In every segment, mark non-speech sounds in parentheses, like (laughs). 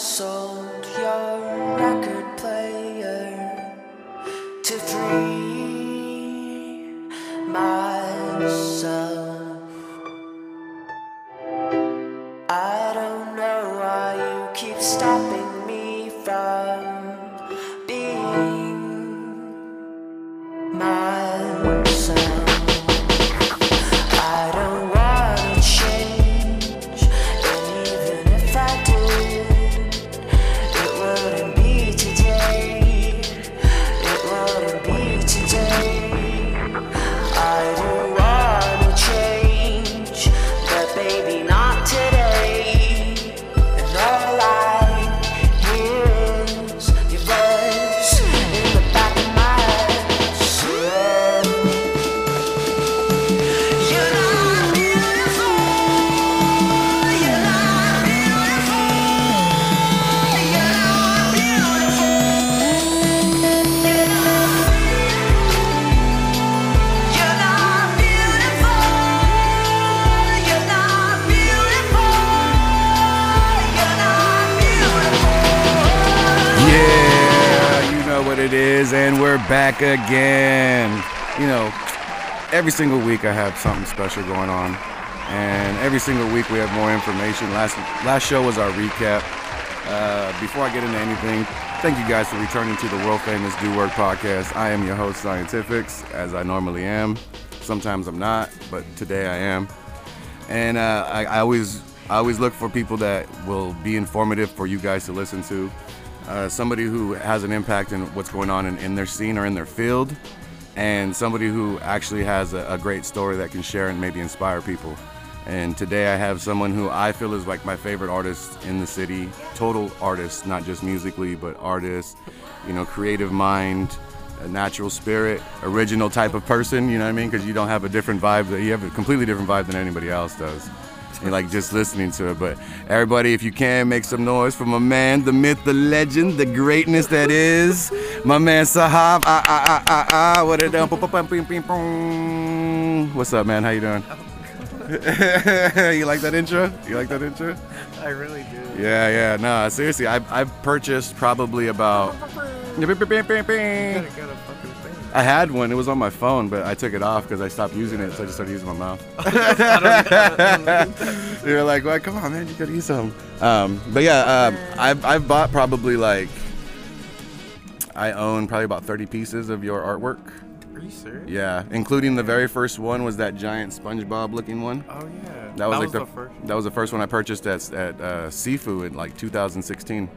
sold again. You know, every single week I have something special going on, and every single week we have more information. Last last show was our recap. Uh, before I get into anything, thank you guys for returning to the world famous Do Work podcast. I am your host, Scientifics, as I normally am. Sometimes I'm not, but today I am. And uh, I, I always I always look for people that will be informative for you guys to listen to. Uh, somebody who has an impact in what's going on in, in their scene or in their field, and somebody who actually has a, a great story that can share and maybe inspire people. And today I have someone who I feel is like my favorite artist in the city, total artist, not just musically, but artist, you know, creative mind, a natural spirit, original type of person, you know what I mean? Because you don't have a different vibe, you have a completely different vibe than anybody else does. You (laughs) like just listening to it. But everybody, if you can, make some noise for my man, the myth, the legend, the greatness that is my man Sahab. Ah, ah, ah, ah, ah. What it done? What's up, man? How you doing? (laughs) you like that intro? You like that intro? I really do. Yeah, yeah. No, seriously, I've, I've purchased probably about. (laughs) I had one. It was on my phone, but I took it off because I stopped using it, so I just started using my mouth. (laughs) (laughs) You're like, well, come on, man, you gotta use some. Um, but yeah, um, I've I've bought probably like. I own probably about 30 pieces of your artwork. Are you serious? Yeah, including the very first one was that giant SpongeBob looking one. Oh yeah. That was like the, first. That was the first one I purchased at at uh, Sifu in like 2016.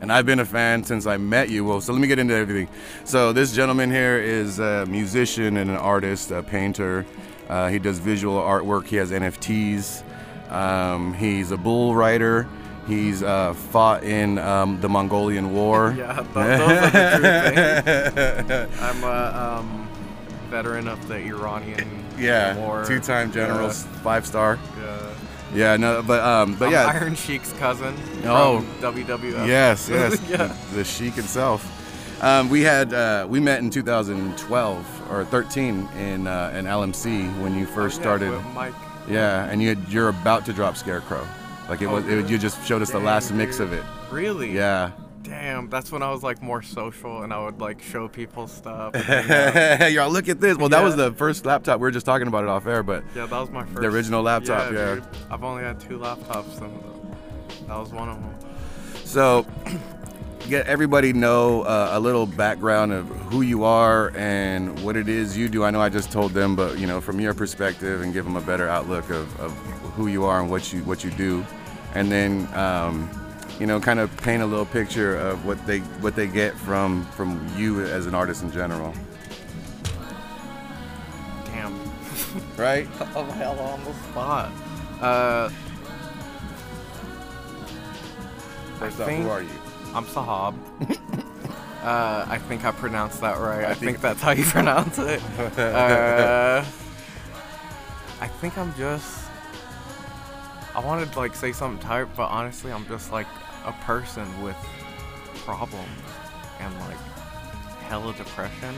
And I've been a fan since I met you. Well, so let me get into everything. So this gentleman here is a musician and an artist, a painter. Uh, he does visual artwork. He has NFTs. Um, he's a bull rider. He's uh, fought in um, the Mongolian War. (laughs) Yeah, th- those are the true things. (laughs) I'm a um, veteran of the Iranian yeah, War. two-time generals, five star. Yeah. Yeah, no, but um, but I'm yeah, Iron Sheik's cousin. Oh. From WWF. Yes, (laughs) yes, Yeah. the, the Sheik himself. Um, we had uh, we met in 2012 or 13 in uh, in LMC when you first Oh, yeah, started. Mike. Yeah, and you had, you're about to drop Scarecrow. Like it Oh, was, it, you just showed us the Dang, last mix of it. Really? Yeah. Damn, that's when I was like more social and I would like show people stuff. and. (laughs) Y'all look at this. Well, that was the first laptop. We were just talking about it off air, but yeah, that was my first. The original laptop, yeah. dude. I've only had two laptops and that was one of them. So, (clears throat) get everybody know uh, a little background of who you are and what it is you do. I know I just told them, but you know, from your perspective, and give them a better outlook of, of who you are and what you what you do, and then um, you know, kind of paint a little picture of what they what they get from from you as an artist in general, Damn. right? (laughs) Oh hell on the spot. Uh, First off, think- who are you? I'm Sahab. (laughs) uh, I think I pronounced that right. I, I think, think- that's how you (laughs) pronounce it. Uh, I think I'm just. I wanted to like say something tight, but honestly, I'm just like a person with problems and like hella depression,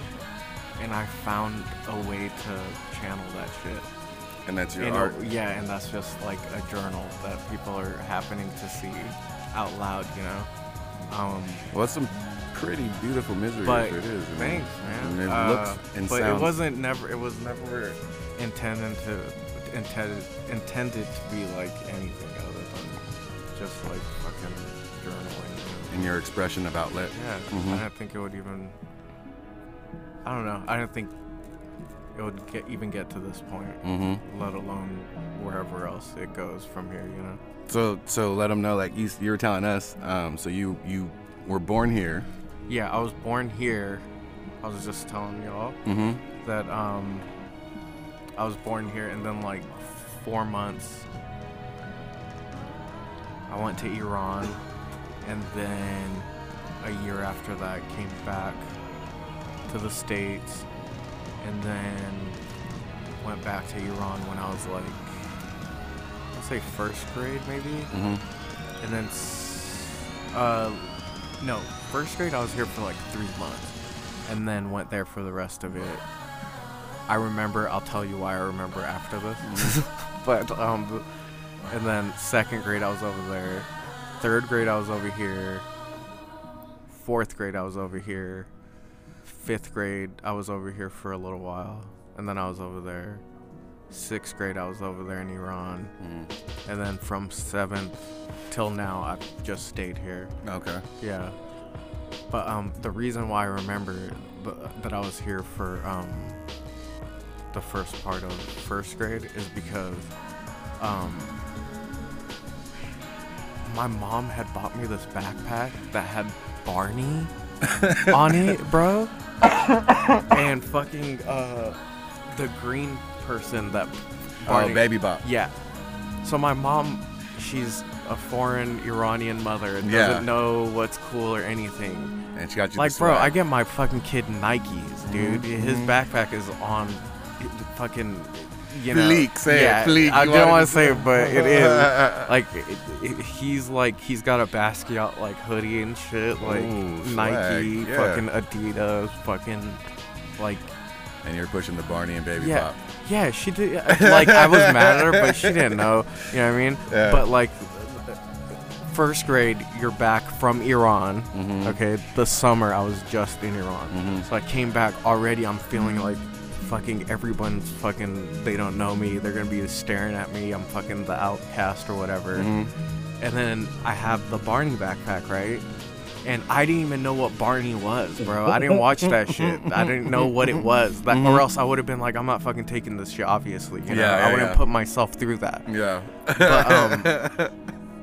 and I found a way to channel that shit. And that's your You know, art. yeah, and that's just like a journal that people are happening to see. out loud, you know. Um, Well, it's some pretty beautiful misery. but if it is. I mean, thanks, man. And it Uh, looks and but sounds. it wasn't never. It was never intended to intended intended to be like anything other than just like. In your expression of outlet. Yeah, Mhm. I don't think it would even. I don't know. I don't think it would get even get to this point, Mm-hmm. let alone wherever else it goes from here. You know. So so let them know like you you were telling us. Um, so you you were born here. Yeah, I was born here. I was just telling y'all Mm-hmm. that um, I was born here, and then like four months, I went to Iran, and then a year after that came back to the states, and then went back to Iran when I was like, let's say first grade maybe, Mm-hmm. and then uh, no, first grade I was here for like three months, and then went there for the rest of it. I remember. I'll tell you why I remember after this. (laughs) but um, and then second grade I was over there. Third grade I was over here. Fourth grade I was over here. Fifth grade I was over here for a little while, and then I was over there. Sixth grade I was over there in Iran, Mm. and then from seventh till now I've just stayed here. Okay. Yeah. But um, the reason why I remember that I was here for um, the first part of first grade is because um, my mom had bought me this backpack that had Barney (laughs) on it, bro. and fucking uh, the green person that Oh, baby bop. yeah. So my mom, she's a foreign Iranian mother and Yeah. doesn't know what's cool or anything. And she got you. Like, bro. I get my fucking kid Nikes, dude. His mhm. backpack is on fucking, you know. Fleek, say it, yeah, fleek. I don't want to say it, but it (laughs) is. Like, it, it, he's like, he's got a Basquiat like hoodie and shit. Like, Ooh, Nike, yeah. fucking Adidas, fucking, like, and you're pushing the Barney and baby yeah, pop. yeah, she did. (laughs) Like I was mad at her, but she didn't know. You know what I mean? Yeah. But like, first grade, you're back from Iran. Mhm. Okay, the summer I was just in Iran, Mhm. so I came back already. I'm feeling like fucking everyone's fucking. They don't know me. They're gonna be staring at me. I'm fucking the outcast or whatever. Mhm. And then I have the Barney backpack, right? And I didn't even know what Barney was, bro. I didn't watch that shit. I didn't know what it was. That, Or else I would have been like, I'm not fucking taking this shit, obviously. You know? Yeah, yeah, I wouldn't yeah. put myself through that. Yeah. But, um,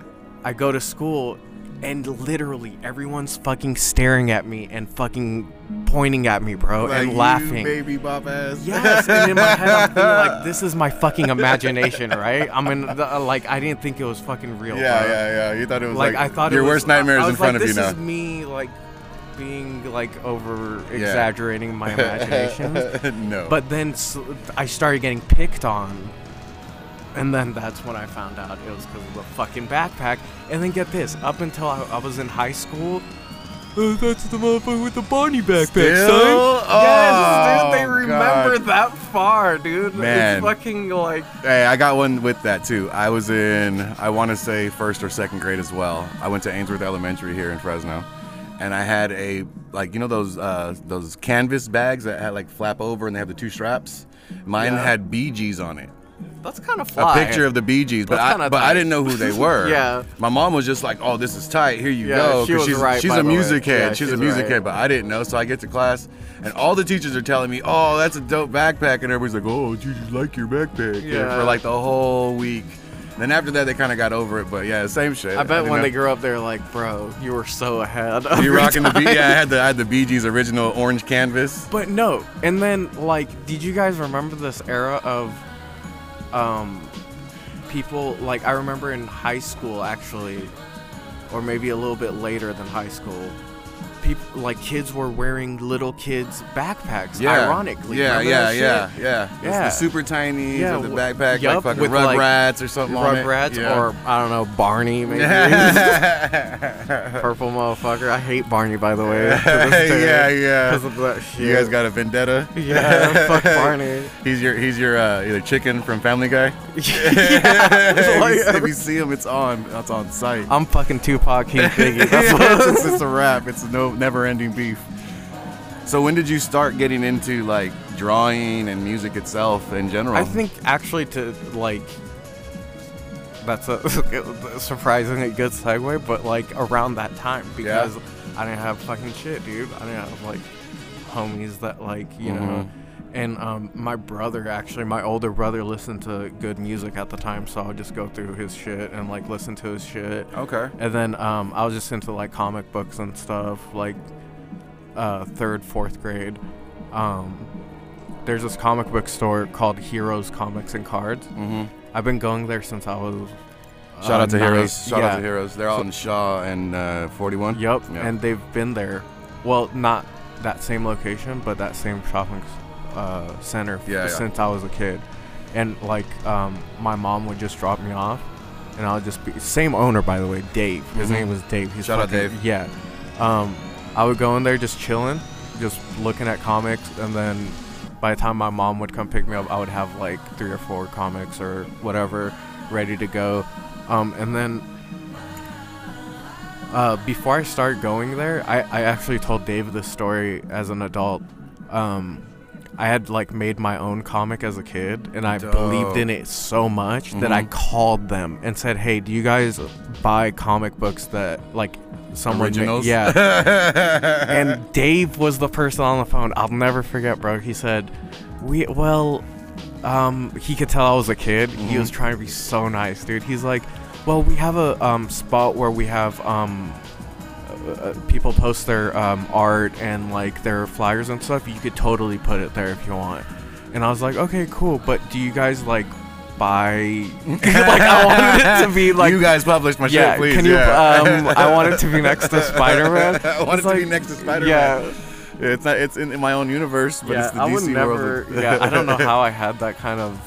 (laughs) I go to school and literally everyone's fucking staring at me and fucking pointing at me, bro, Like and laughing. baby bop ass. Yes, and in my head I'm thinking like, this is my fucking (laughs) imagination, right? I'm in the, like, I didn't think it was fucking real. Yeah, bro. yeah, yeah. You thought it was like, like, I thought your was, worst nightmares I in front like, of you this now. is me like being like over exaggerating my (laughs) imagination. no. But then I started getting picked on. And then that's when I found out it was because of the fucking backpack. And then get this, up until I, I was in high school, oh, that's the motherfucker with the Barney backpack, Still? son. yes, dude, they Oh, remember God. that far, dude. Man. It's fucking like, Hey, I got one with that too. I was in, I want to say first or second grade as well. I went to Ainsworth Elementary here in Fresno, and I had a like you know those uh, those canvas bags that had like flap over and they have the two straps. Mine Yeah. had Bee Gees on it. That's kind of A picture of the Bee Gees, but I, but I didn't know who they (laughs) were. Yeah. My mom was just like, "Oh, this is tight. Here you Yeah, go." she was she's right, she's a the way. music head. Yeah, she's, a music right. head, but I didn't know. So I get to class, and all the teachers are telling me, "Oh, that's a dope backpack," and everybody's like, "Oh, you like your backpack." Yeah. For like the whole week. Then after that, they kind of got over it. But yeah, same shit. I bet didn't when know. they grow up, they're like, bro, you were so ahead. of You rocking the B? Yeah, I had the I had the Bee Gees original orange canvas. But no, and then like, did you guys remember this era of, um, people like I remember in high school actually, or maybe a little bit later than high school, people like kids were wearing little kids backpacks. Yeah. Ironically. Yeah, yeah, yeah, yeah. It's Yeah. the super tiny Yeah, with the backpack, yup, like fucking with, like, Rugrats or something. Rugrats Yeah. or I don't know Barney maybe. (laughs) (laughs) Purple motherfucker. I hate Barney by the way. (laughs) yeah, yeah, yeah. 'cause of that shit. You guys got a vendetta? Yeah, fuck Barney. He's your he's your uh, either chicken from Family Guy. yeah, if, like- you, if you see him, it's on. That's on site. I'm fucking Tupac King Biggie. That's what it's, it's, it's a wrap. It's no never-ending beef. So when did you start getting into like drawing and music itself in general? I think actually to like that's a (laughs) surprisingly good segue, but like around that time because I didn't have fucking shit, dude. I didn't have like homies that like you know. Mm-hmm. And um, my brother, actually, my older brother, listened to good music at the time, so I would just go through his shit and like listen to his shit. Okay. And then um, I was just into like comic books and stuff, like uh, third, fourth grade. Um, there's this comic book store called Heroes Comics and Cards. Mm-hmm. I've been going there since I was. Shout uh, out to nine- Heroes. Shout out to Heroes. They're out in Shaw and uh, 41. Yep. Yeah. and they've been there. Well, not that same location, but that same shopping uh, center Yeah, yeah. since I was a kid. And like, um, my mom would just drop me off, and I would just be same owner, by the way, Dave. His Mhm. name was Dave. He's Shout out Dave. Yeah. Um, I would go in there just chilling, just looking at comics, and then by the time my mom would come pick me up, I would have like three or four comics or whatever ready to go. Um, and then uh, before I started going there, I, I actually told Dave this story as an adult. Um, I had like made my own comic as a kid, and I believed in it so much that I Mhm. called them and said, "Hey, do you guys buy comic books that like someone ma- Originals. yeah." (laughs) and Dave was the person on the phone. I'll never forget, bro. He said, "We well." Um, he could tell I was a kid. He Mhm. was trying to be so nice, dude. He's like, "Well, we have a um, spot where we have um, uh, uh, people post their um, art and like their flyers and stuff. You could totally put it there if you want." And I was like, "Okay, cool. But do you guys like buy?" (laughs) like I wanted it to be (laughs) like you guys published my yeah, shit, please. can you? yeah. Um, (laughs) I want it to be next to Spider Man. I want it to be next to Spider-Man. Yeah, It's not. It's in, in my own universe, but yeah. it's the I DC would never. world. yeah, I don't know how I had that kind of.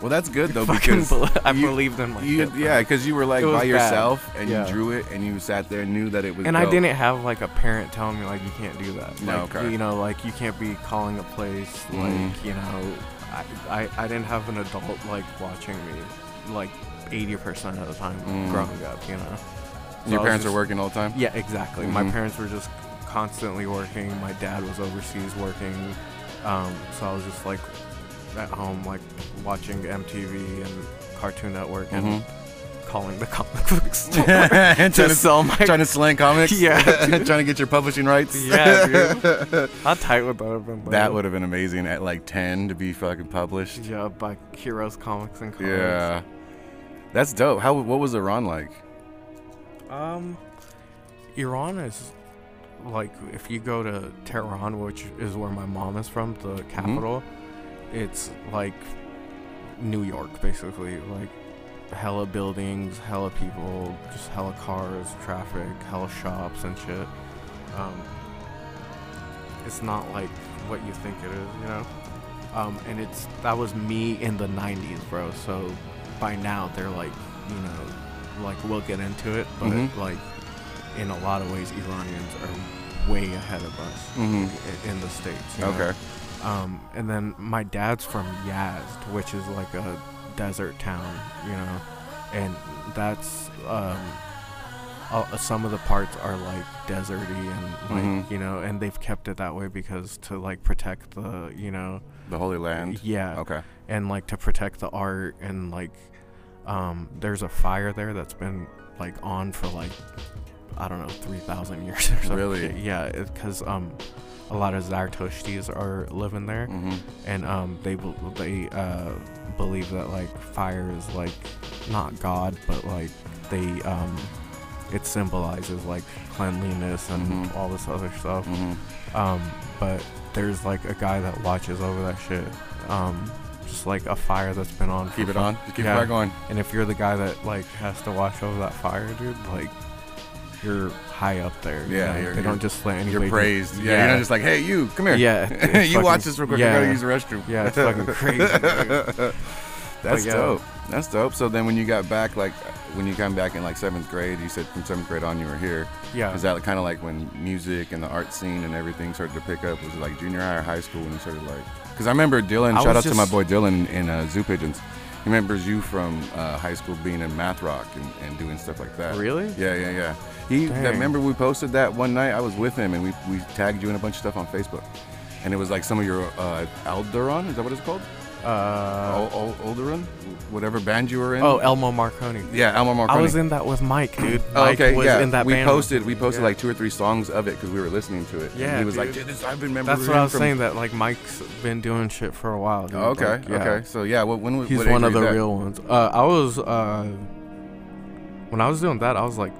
Well, that's good though because I you- believed in my you, yeah, because you were like by bad. yourself and Yeah. you drew it and you sat there and knew that it was. And I didn't have like a parent telling me like you can't do that. No, like, okay. You know, like you can't be calling a place. Mhm. Like you know, I, I I didn't have an adult like watching me like eighty percent of the time Mm. growing up. You know. So Your parents just- are working all the time. Yeah, exactly. My Mhm. parents were just constantly working. My dad was overseas working. Um, so I was just like at home, like watching MTV and Cartoon Network and Mhm. calling the comic (laughs) book (laughs) store and to trying (laughs) to, sell my. trying to slang comics. Yeah, trying to get your publishing rights. Yeah, dude. How tight would that have been? though? That would have been amazing at like ten to be fucking published. Yeah, by Heroes Comics and Cards. Yeah, that's dope. How? What was Iran like? Um, Iran is like if you go to Tehran, which is where my mom is from, the capital. It's like New York, basically. Like hella buildings, hella people, just hella cars, traffic, hella shops and shit. Um, it's not like what you think it is, you know. Um, and it's that was me in the '90s, bro. So by now they're like, you know, like we'll get into it, but Mhm. like in a lot of ways, Iranians are way ahead of us Mhm. i- in the states. you know? Um, and then my dad's from Yazd, which is like a desert town, you know, and that's um, uh, some of the parts are like deserty and like Mhm. you know, and they've kept it that way because to like protect the you know, The Holy Land. yeah, Okay. and like to protect the art and like um, there's a fire there that's been like on for like I don't know three thousand years or something. Really? (laughs) Yeah, because um, a lot of Zartushtis are living there hmm and um, they they uh, believe that like fire is like not God, but like they um, it symbolizes like cleanliness and Mhm. all this other stuff. hmm Um, but there's like a guy that watches over that shit. Um, just like a fire that's been on. Keep it fu- on. Just keep Yeah. the fire going. And if you're the guy that like has to watch over that fire, dude, like you're high up there. you Yeah, know? you're- they don't just let anybody. You're praised. Yeah, you're not just like, hey, you, come here. Yeah, (laughs) you watch this real quick. I gotta use the restroom. yeah, it's fucking (laughs) crazy. That's yeah. dope. That's dope. So then, when you got back, like when you come back in like seventh grade, you said from seventh grade on you were here. Yeah. Is that kind of like when music and the art scene and everything started to pick up? Was it like junior high or high school when you started like? Because I remember Dylan. I shout out was to my boy Dylan in uh, Zoo Pigeons. He remembers you from uh, high school being in math rock and, and doing stuff like that. Really? Yeah, yeah, yeah. He. Dang. remember we posted that one night. I was with him and we, we tagged you in a bunch of stuff on Facebook. And it was like some of your uh, Alderon. Is that what it's called? Uh, Alderon, whatever band you were in. oh, Elmo Marconi. yeah, Elmo Marconi. I was in that with Mike, dude. Oh, Mike okay, was yeah. in that we band posted we posted Yeah. like two or three songs of it because we were listening to it. And Yeah, he was like, dude. "Dude, this, I remember. That's what I was saying. That like Mike's been doing shit for a while. Dude. Oh, okay, Like, yeah. okay. So yeah, what, when was He's one of the real ones. Uh, I was uh, when I was doing that, I was like,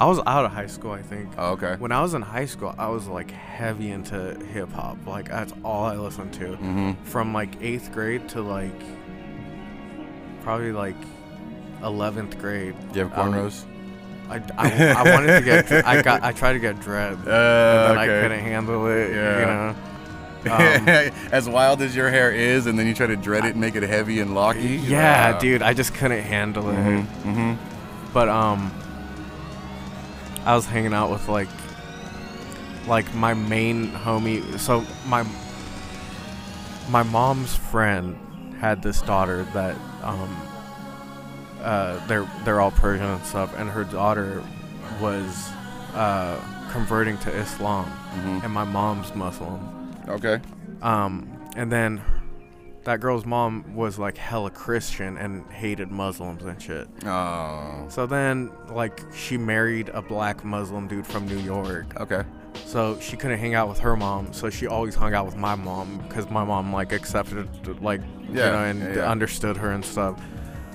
I was out of high school. I think. Oh, okay. When I was in high school, I was like heavy into hip hop. Like that's all I listened to. Mm-hmm. From like eighth grade to like probably like eleventh grade. Do you have Um, cornrows? I, I, I wanted to get. I got. I tried to get dread. (laughs) and then I couldn't handle it. Yeah. You know. (laughs) Um, as wild as your hair is, and then you try to dread it and make it heavy and locky. yeah, dude. I just couldn't handle it. Mm-hmm. mm-hmm. But um I was hanging out with like like my main homie so my my mom's friend had this daughter that um uh they're they're all Persian and stuff and her daughter was uh converting to Islam Mm-hmm. and my mom's Muslim. Okay. Um and then that girl's mom was like hella Christian and hated Muslims and shit. Oh. So then, like, she married a black Muslim dude from New York. Okay. So she couldn't hang out with her mom. So she always hung out with my mom because my mom like accepted, like, you Yeah, know, and yeah, yeah. understood her and stuff.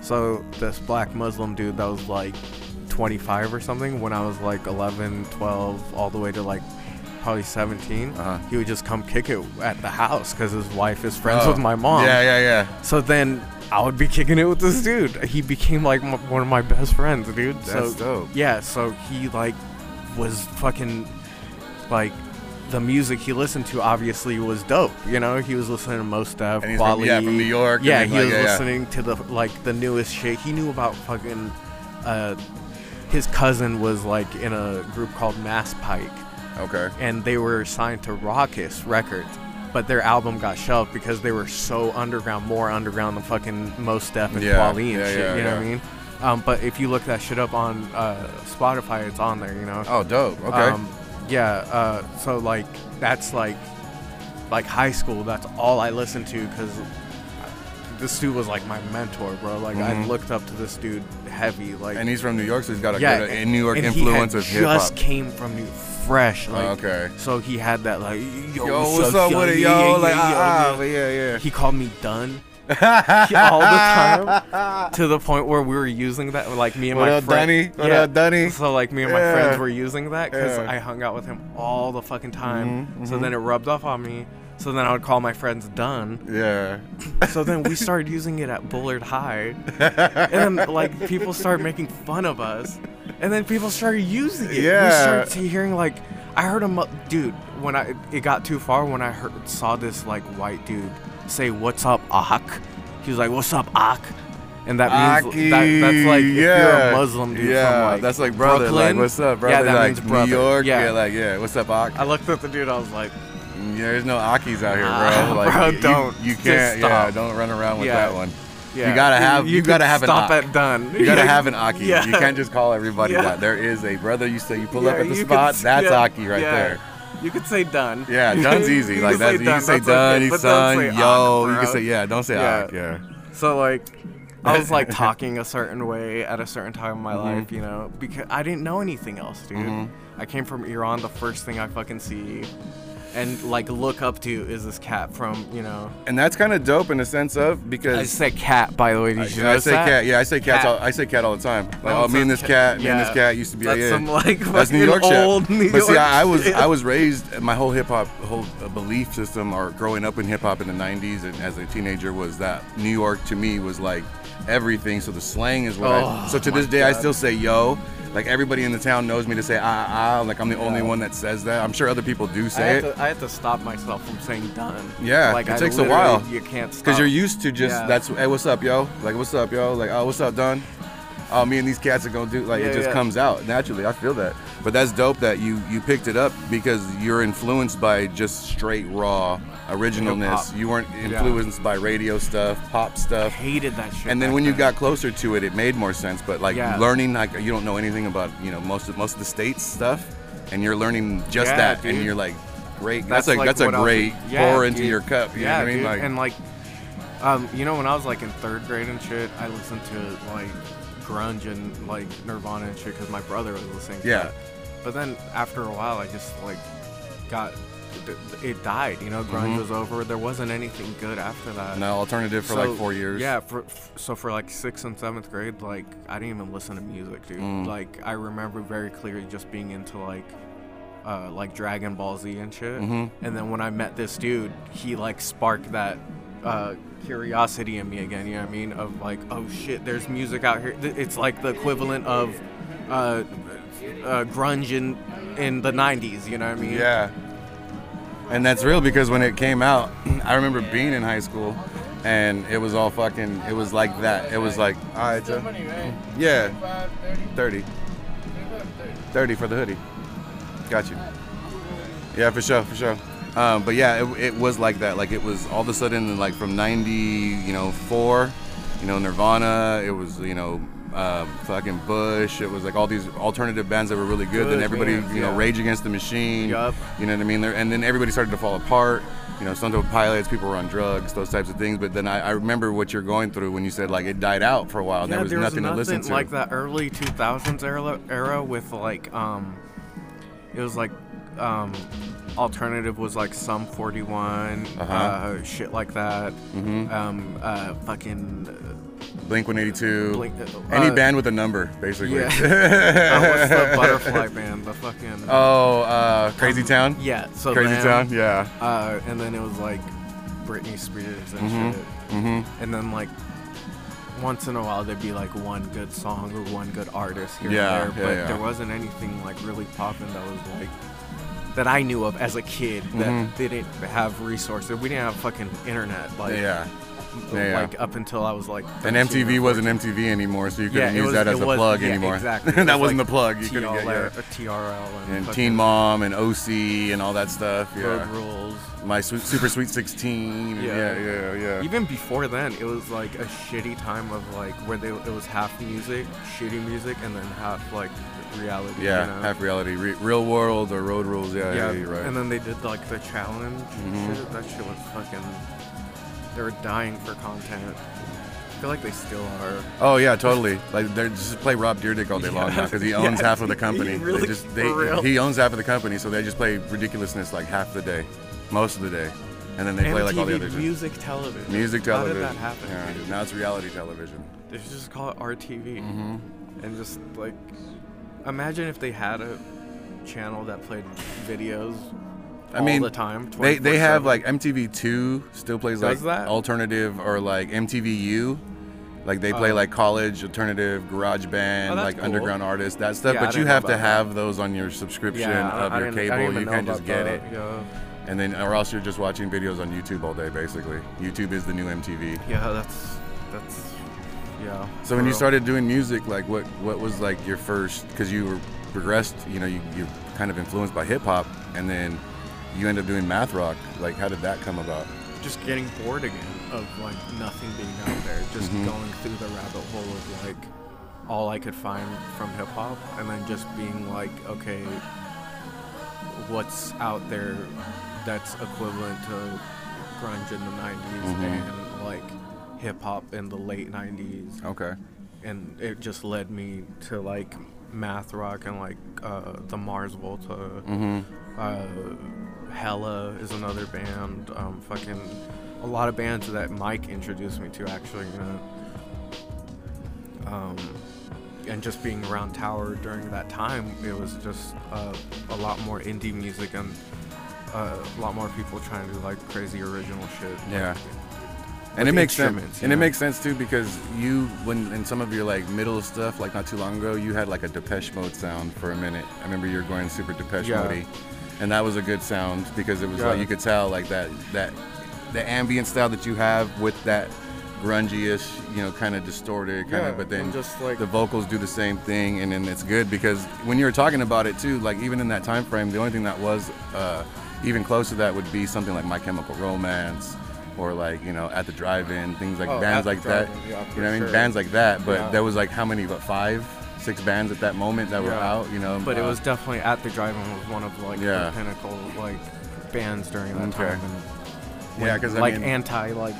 So this black Muslim dude that was like 25 or something when I was like 11, 12, all the way to like probably 17, Uh-huh. he would just come kick it at the house because his wife is friends Oh. with my mom. Yeah, yeah, yeah. So then I would be kicking it with this dude. He became like m- one of my best friends, dude. That's so dope. yeah, so he like was fucking like the music he listened to obviously was dope. You know, he was listening to Most of And from- yeah, from New York, Yeah, he like, was yeah, yeah. listening to the like the newest shit. He knew about fucking. Uh, his cousin was like in a group called Mass Pike Okay. and they were signed to Rawkus Records, but their album got shelved because they were so underground, more underground than fucking Mos Def and Yeah, Kweli and yeah, shit. yeah, you know what I mean? Um, but if you look that shit up on uh, Spotify, it's on there. You know. Oh, dope. Okay. Um, yeah. Uh, so like that's like like high school. That's all I listened to because this dude was like my mentor, bro. Like I Mhm. looked up to this dude heavy. Like and he's from New York, so he's got a yeah, good uh, New York influence he of hip hop. Just came from New fresh. Like, okay. so he had that like, yo, Yo, what's up with it, yeah, yo? yeah, Like, yeah, ah, yeah. ah, yeah, yeah. He called me done (laughs) all the time to the point where we were using that. Like me and What my friend. Dunny? Up, Dunny? So like me and my Yeah. friends were using that because Yeah. I hung out with him all the fucking time. Mhm, So mhm. then it rubbed off on me. So then I would call my friends done. Yeah. So then we started (laughs) using it at Bullard High, and then like people started making fun of us, and then people started using it. Yeah. We started hearing like I heard him, dude. When I it got too far, when I heard saw this like white dude say "What's up, Ak?" He was like, "What's up, Ak?" And that means Aki, that, that's like if you're a Muslim dude Yeah, from like that's like brother. Like, Brooklyn, what's up, brother? Yeah, that like means brother. New York. Yeah. Yeah. like yeah. What's up, Ak? I looked at the dude. I was like, Yeah, there's no Akis out here, bro. (laughs) Like, bro, you, don't. You Just can't. Yeah, stop. don't run around with Yeah. that one. yeah, You gotta have- you could gotta have an stop at done. You gotta (laughs) have an Aki. Yeah. You can't just call everybody Yeah. that. There is a brother. You say you pull up at the spot. could- that's Aki right there. You could say done. Yeah, (laughs) done's easy. You like say you done, can say okay, done, but son, say yo. You can say yeah. Don't say Yeah. Yeah. So like, I was like talking a certain way at a certain time in my Mhm. life, you know, because I didn't know anything else, dude. Mhm. I came from Iran. The first thing I fucking see, and like look up to is this cat from, you know. And that's kind of dope in the sense of because I say cat, by the way. Did you I say that? cat. Yeah, I say cats. Cat. All, I say cat all the time. Like, Oh, me and this cat, me and this cat used to be. That's yeah, some like That's New York shit. New but see, I, I was. I was raised. My whole hip hop, whole uh, belief system, or growing up in hip hop in the '90s and as a teenager, was that New York to me was like everything. So the slang is what. I, Oh, so to this day, I still say yo. Like everybody in the town knows me to say ah ah. Like I'm the only one that says that. I'm sure other people do I say had, it to, I had to stop myself from saying done. Yeah, like it I takes a while. You can't stop. because you're used to just Yeah. that's hey what's up yo like what's up yo like oh what's up done. Oh, me and these cats are gonna do like Yeah, it just yeah. comes out naturally. I feel that, but that's dope that you you picked it up because you're influenced by just straight raw originalness. You weren't Yeah. influenced by radio stuff, pop I stuff. hated that shit. and then when you got closer to it, it made more sense. But like Yeah. learning, like you don't know anything about you know most of most of the states stuff, and you're learning just Yeah, that, and you're like, great. That's, like like that's a what I was- great yeah, pour into dude. your cup. You yeah, know what I mean? dude. Like, and like, um, you know, when I was like in third grade and shit, I listened to like grunge and like Nirvana and shit because my brother was listening. to Yeah. that. But then after a while, I just like got it, died. You know, grunge Mhm. was over. There wasn't anything good after that. no alternative for So, like four years. Yeah, for, f- so for like sixth and seventh grade, like I didn't even listen to music, dude. Mm. Like I remember very clearly just being into like, uh, like Dragon Ball Z and shit. Mhm. And then when I met this dude, he like sparked that uh, curiosity in me again. You know what I mean? Of like, oh shit, there's music out here. It's like the equivalent of uh, uh, grunge in in the '90s. You know what I mean? Yeah. And that's real because when it came out, (clears throat) I remember being in high school and it was all fucking, it was like that. It was like, all right, Joe. Yeah. 30. 30 for the hoodie. Got you. Yeah, for sure, for sure. Um, but yeah, it, it was like that. Like it was all of a sudden, like from 90, you know, four, you know, Nirvana, it was, you know, uh, fucking Bush. It was like all these alternative bands that were really good. then everybody, bands, you know, yeah. Rage Against the Machine. Yup. You know what I mean? And then everybody started to fall apart. You know, Temple Pilots, people were on drugs, those types of things. But then I, I remember what you're going through when you said like it died out for a while. and Yeah, there was there nothing, to listen to. like that early 2000s era, era with like um it was like um alternative was like Sum 41 Uh-huh. uh shit like that Mhm. um uh fucking Blink 182. Blink- Any uh, band with a number, basically. yeah. (laughs) uh, what's the butterfly band the fucking Oh, uh, Crazy Town. yeah so Crazy them, Town. Yeah. uh and then it was like Britney Spears and Mhm. shit Mm-hmm. and then like once in a while there'd be like one good song or one good artist here Yeah, and there, yeah, but yeah. there wasn't anything like really popping that was like that I knew of as a kid that Mhm. didn't have resources. We didn't have fucking internet like yeah. Yeah, yeah. like up until I was like And MTV wasn't MTV anymore, so you couldn't it use was- that as a was- plug yeah, anymore. exactly. (laughs) That was wasn't like the plug. You couldn't get yeah. a TRL and, And Teen Mom and OC and all that stuff. Yeah. Rules. My sweet, Super Sweet 16. Yeah. Yeah, yeah, yeah. Even before then, it was like a shitty time of like where they it was half music, shitty music, and then half like reality. Yeah, you know? half reality. Re- real world or road rules. Yeah, yeah, Yeah, right. and then they did like the challenge. Mhm. Shit. That shit was fucking. They were dying for content. I feel like they still are. oh yeah, totally. Like they just play Rob Dyrdek all day long now because he (laughs) Yeah, owns half of the company. he really- they just they for real. he owns half of the company, so they just play ridiculousness like half the day, most of the day, and then they play like all the other music television. music How television. did that happen? Yeah, now it's reality television. They should just call it RTV. Mm-hmm. and just like imagine if they had a channel that played videos I all mean, the time. They they have like MTV Two still plays like that? alternative or like MTVU. Like they play Oh. like college, alternative, garage band, Oh, that's like cool. underground artists, that stuff. Yeah, I but you didn't know have to about that. have those on your subscription I- of I your didn't- I cable. You can't just about get that, it. Yeah. And then, or else you're just watching videos on YouTube all day, basically. YouTube is the new MTV. yeah, that's that's yeah. So when you started doing music, like what what was like your first? Because you were progressed, you know, you you kind of influenced by hip hop, and then you end up doing math rock. Like, how did that come about? just getting bored again of like nothing being out there, just Mhm. going through the rabbit hole of like all I could find from hip hop, and then just being like, okay, what's out there that's equivalent to grunge in the 90s Mhm. and like hip hop in the late 90s, Okay. and it just led me to like math rock and like uh, the Mars Volta. Mm-hmm. Uh, Hella is another band. Um, fucking a lot of bands that Mike introduced me to actually. You know. Um, and just being around Tower during that time, it was just uh, a lot more indie music and uh, a lot more people trying to do like crazy original shit. Yeah. And it makes sense. And it makes sense too because you, when in some of your like middle stuff, like not too long ago, you had like a Depeche Mode sound for a minute. I remember you were going super Depeche Yeah. Mode, and that was a good sound because it was Yeah. like you could tell like that that the ambient style that you have with that grungy-ish, you know, kind of distorted kind Yeah, of, but then just, like- the vocals do the same thing, and then it's good because when you were talking about it too, like even in that time frame, the only thing that was uh, even close to that would be something like My Chemical Romance, or like you know At the Drive-In, things like Oh, bands like that. Yeah, you know what I mean? Bands like that, but Yeah. there was like how many? but five, six bands at that moment that were out? You know, But it uh, was definitely at the drive-in was one of like Yeah. the pinnacle like bands during that Okay. time. And Yeah, when, 'cause, I like mean- anti like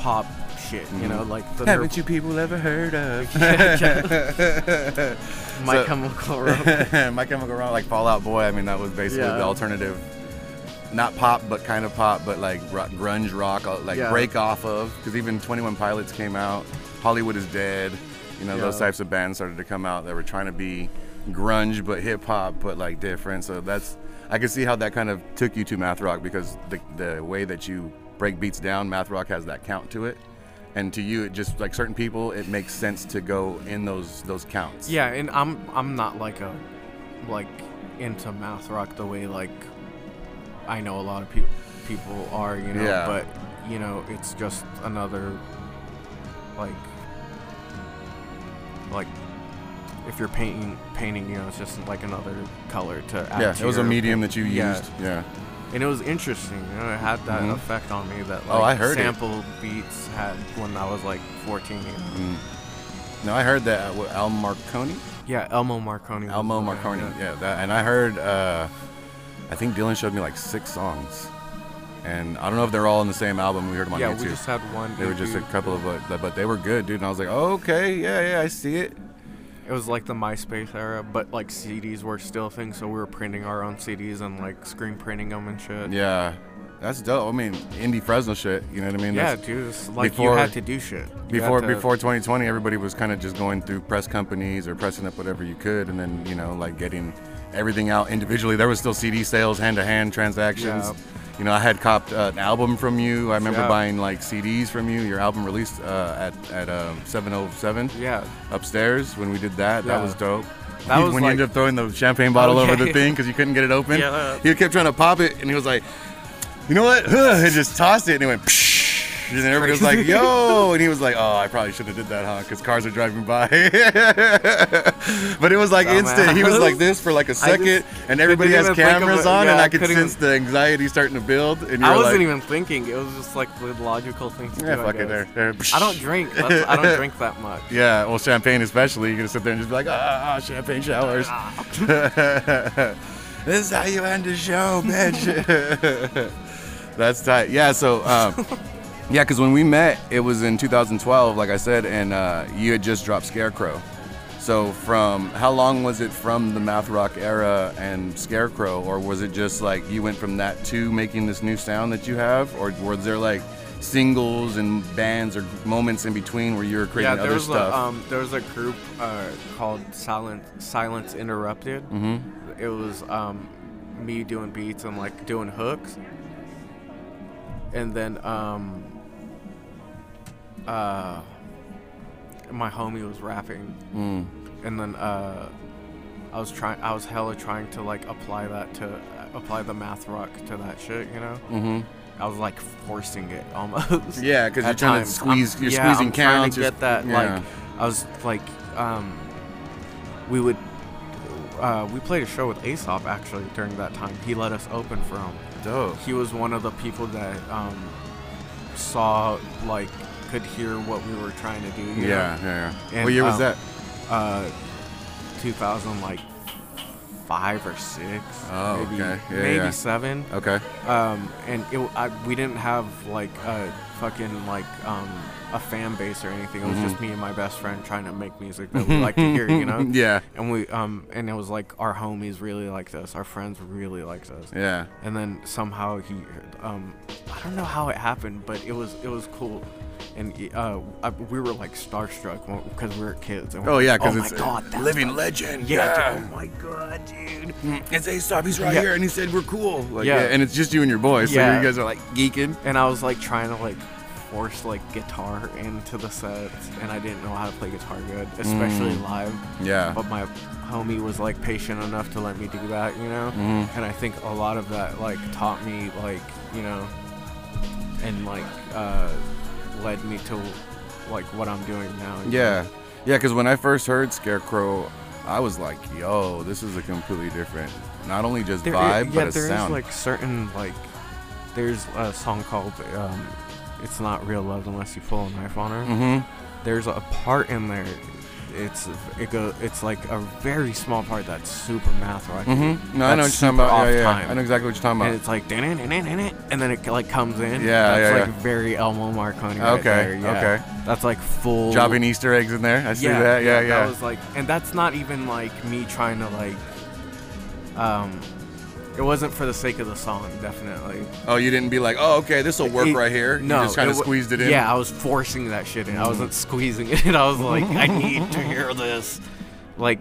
pop shit, you know, like the Haven't you people ever heard of? (laughs) (laughs) My So- Chemical Romance. (laughs) My Chemical Romance, like Fall Out Boy. I mean, that was basically Yeah. the alternative, not pop, but kind of pop, but like grunge rock, uh, like Yeah. break off of. Because even Twenty One Pilots came out, Hollywood Undead. You know, those types of bands started to come out that were trying to be grunge, but hip hop, but like different. So that's I can see how that kind of took you to math rock because the the way that you break beats down, math rock has that count to it. And to you, it just like certain people, it makes sense to go in those those counts. Yeah, and I'm I'm not like a like into math rock the way like I know a lot of people people are, you know, Yeah. but you know, it's just another like like if you're painting painting, you know, it's just like another color to add Yeah, to it was a medium paint. that you Yeah. used. Yeah. And it was interesting, you know, it had that Mhm. effect on me that like Oh, I heard it. sample beats had when I was like 14. You know? Mm. No, I heard that uh, Al Marconi. Yeah, Elmo Marconi. Elmo Marconi. yeah. Yeah, that, and I heard. Uh, I think Dylan showed me like six songs, and I don't know if they're all in the same album. We heard them on Yeah, YouTube. we just had one. they were just a couple of, uh, but they were good, dude. And I was like, okay, yeah, yeah, I see it. It was like the MySpace era, but like CDs were still a thing, so we were printing our own CDs and like screen printing them and shit. Yeah, that's dope. I mean, indie Fresno shit. You know what I mean? Yeah, That's- dude, like before- you had to do shit. You before before 2020 everybody was kind of just going through press companies or pressing up whatever you could and then you know like getting everything out individually. There was still cd sales hand-to-hand transactions. Yeah. you know i had copped uh, an album from you. I remember Yeah. buying like cds from you. Your album released uh, at, at um, 707 Yeah, upstairs when we did that. That was dope. That He- was when you like- ended up throwing the champagne bottle Oh, over the thing because you couldn't get it open (laughs) Yeah. he kept trying to pop it and he was like you know what? (laughs) And just tossed it and it went Psh, and then everybody was like yo and he was like oh i probably should have did that huh because cars are driving by (laughs) but it was like instant he was like this for like a (laughs) second and everybody has didn't even think of cameras on and i could sense even- the anxiety starting to build and I wasn't like, even thinking. It was just like the logical thing to yeah do. I fuck it there, there. I don't drink. That's, I don't drink that much. (laughs) Yeah, well, champagne especially. You're gonna sit there and just be like, ah, champagne showers. this is how you end the show, bitch. That's tight. Yeah. So, um, yeah, because when we met, it was in 2012, like I said, and uh, you had just dropped Scarecrow. So, from how long was it from the math rock era and Scarecrow, or was it just like you went from that to making this new sound that you have, or was there like singles and bands or moments in between where you were creating Yeah, there other was stuff? a um, there was a group uh, called Silent Silence Interrupted. hmm It was um, me doing beats and like doing hooks, and then um, uh, my homie was rapping, Mm. and then uh, I was trying. I was hella trying to like apply that to uh, apply the math rock to that shit. You know, hmm I was like forcing it almost. (laughs) Yeah, because you're trying times. to squeeze. I'm- you're yeah, squeezing I'm trying to get that. yeah. Like, I was like, um, we would. Uh, we played a show with Aesop actually during that time. He let us open for him. dope. He was one of the people that um, saw, like, could hear what we were trying to do. Yeah, know? yeah, yeah. And, what year was um, that? Uh, 2000, like five or six. Oh, maybe, okay. Yeah, maybe yeah. seven Okay. um, and it, I, we didn't have like a fucking like um, a fan base or anything. It was just me and my best friend trying to make music that we like to hear, you know. (laughs) Yeah, And we um, and it was like our homies really liked us, our friends really liked us, yeah. and then somehow he, um, I don't know how it happened, but it was it was cool. And uh, I, we were like starstruck because we were kids. And we Oh yeah, because oh it's my god, living legend. Yeah, dude, oh my god, dude. It's Aesop. He's right Yeah. here, and he said we're cool. Like, Yeah. yeah. and it's just you and your boys. So Yeah. you guys are like geeking. and I was like trying to like force like guitar into the set, and I didn't know how to play guitar good, especially Mm. live. Yeah. But my homie was like patient enough to let me do that, you know. Mhm. And I think a lot of that like taught me like you know, and like uh, led me to like what I'm doing now. you know? Yeah, yeah. Because when I first heard Scarecrow, I was like, "Yo, this is a completely different, not only just There vibe, yeah, but a there is sound." like certain like there's a song called um, "It's Not Real Love Unless You Pull a Knife on Her." mm-hmm. There's a part in there. It's it go. It's like a very small part that's super math rock. Mm-hmm. No, I know what you're talking about. Yeah, yeah. I know exactly what you're talking about. And it's like and then it like comes in. Yeah, that's yeah, like yeah. very Elmo Marconi. right Okay, yeah. okay. That's like full. Dropping Easter eggs in there. I see that. Yeah, yeah. That was like, and that's not even like me trying to like. Um, it wasn't for the sake of the song, definitely. oh, you didn't be like, "Oh, okay, this will work It- right here." No, you just kind of squeezed it in. Yeah, I was forcing that shit in. I wasn't squeezing (laughs) it. I was like, I (laughs) need to hear this. Like,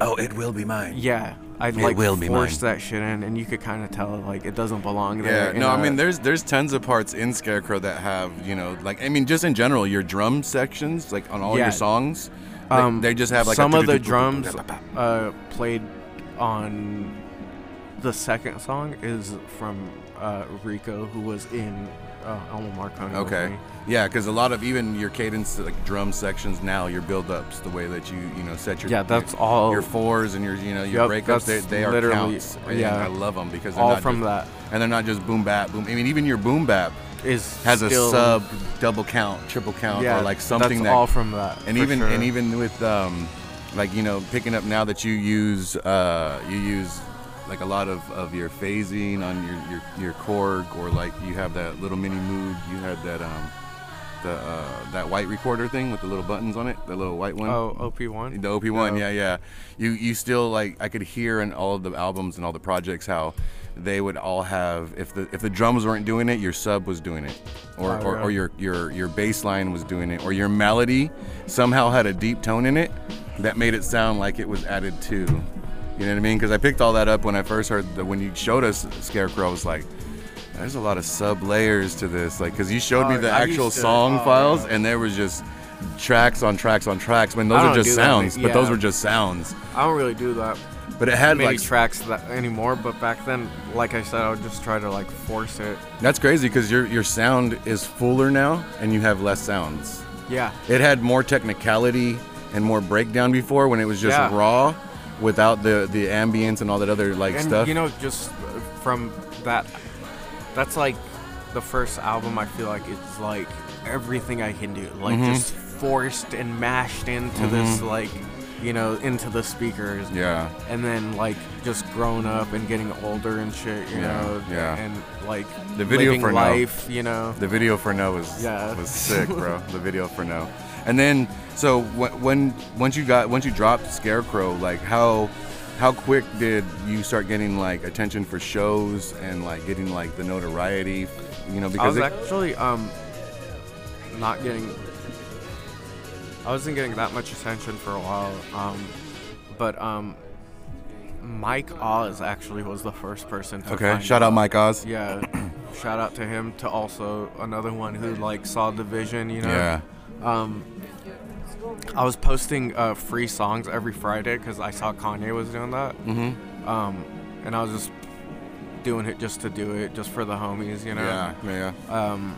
Oh, it will be mine. yeah, I like will be forced that shit in, and you could kind of tell like it doesn't belong there. Yeah, no, I mean there's there's tons of parts in Scarecrow that have you know like I mean just in general your drum sections like on all Yeah. your songs, like, um, they just have like some a of the drums uh, played on the second song is from uh, Rico, who was in uh, Elmo Marconi. Okay. Yeah, because a lot of even your cadence like drum sections now your build ups the way that you you know set your Yeah, that's your, all. your fours and your you know your Yep, breakups they, they are literally- counts yeah. I love them because they're all not from just, that and they're not just boom bap boom I mean even your boom bap is has a sub double count triple count Yeah, or like something that's that all from that. and even sure. and even with um like you know picking up now that you use uh you use like a lot of, of your phasing on your, your your Korg or like you have that little mini moog you had that um the uh that white recorder thing with the little buttons on it the little white one? Oh OP one. the OP1 Yeah. yeah yeah. You you still like I could hear in all of the albums and all the projects how they would all have if the if the drums weren't doing it your sub was doing it. Or, Oh, or, or your your your bass line was doing it. Or your melody somehow had a deep tone in it that made it sound like it was added to you know what I mean because I picked all that up when I first heard the when you showed us Scarecrow I was like there's a lot of sub layers to this like because you showed me Oh, the I actual to- song oh, files yeah. and there was just tracks on tracks on tracks when those are just that, sounds but those were just sounds I don't really do that but it had many like tracks that anymore. But back then, like I said, I would just try to like force it. that's crazy because your your sound is fuller now and you have less sounds Yeah. it had more technicality and more breakdown before when it was just Yeah. raw without the the ambience and all that other like and stuff you know, just uh, from that, that's like the first album. I feel like it's like everything I can do, like Mhm. just forced and mashed into this like, you know, into the speakers. yeah and then like just growing up and getting older and shit, you Yeah, know, yeah. and like The video for No. life, you know. The video for No was Yeah. was sick, bro. (laughs) the video for No, and then so when, when once you got once you dropped Scarecrow, like how how quick did you start getting like attention for shows and like getting like the notoriety, you know? I Because was it, actually um not getting I wasn't getting that much attention for a while. Um but um Mike Oz actually was the first person to okay, shout out Mike Oz. Yeah. (clears throat) shout out to him to also another one who like saw the vision, you know. Yeah. Um, I was posting uh, free songs every Friday because I saw Kanye was doing that. Mm-hmm. Um, and I was just doing it just to do it, just for the homies, you know. Yeah, yeah, Um,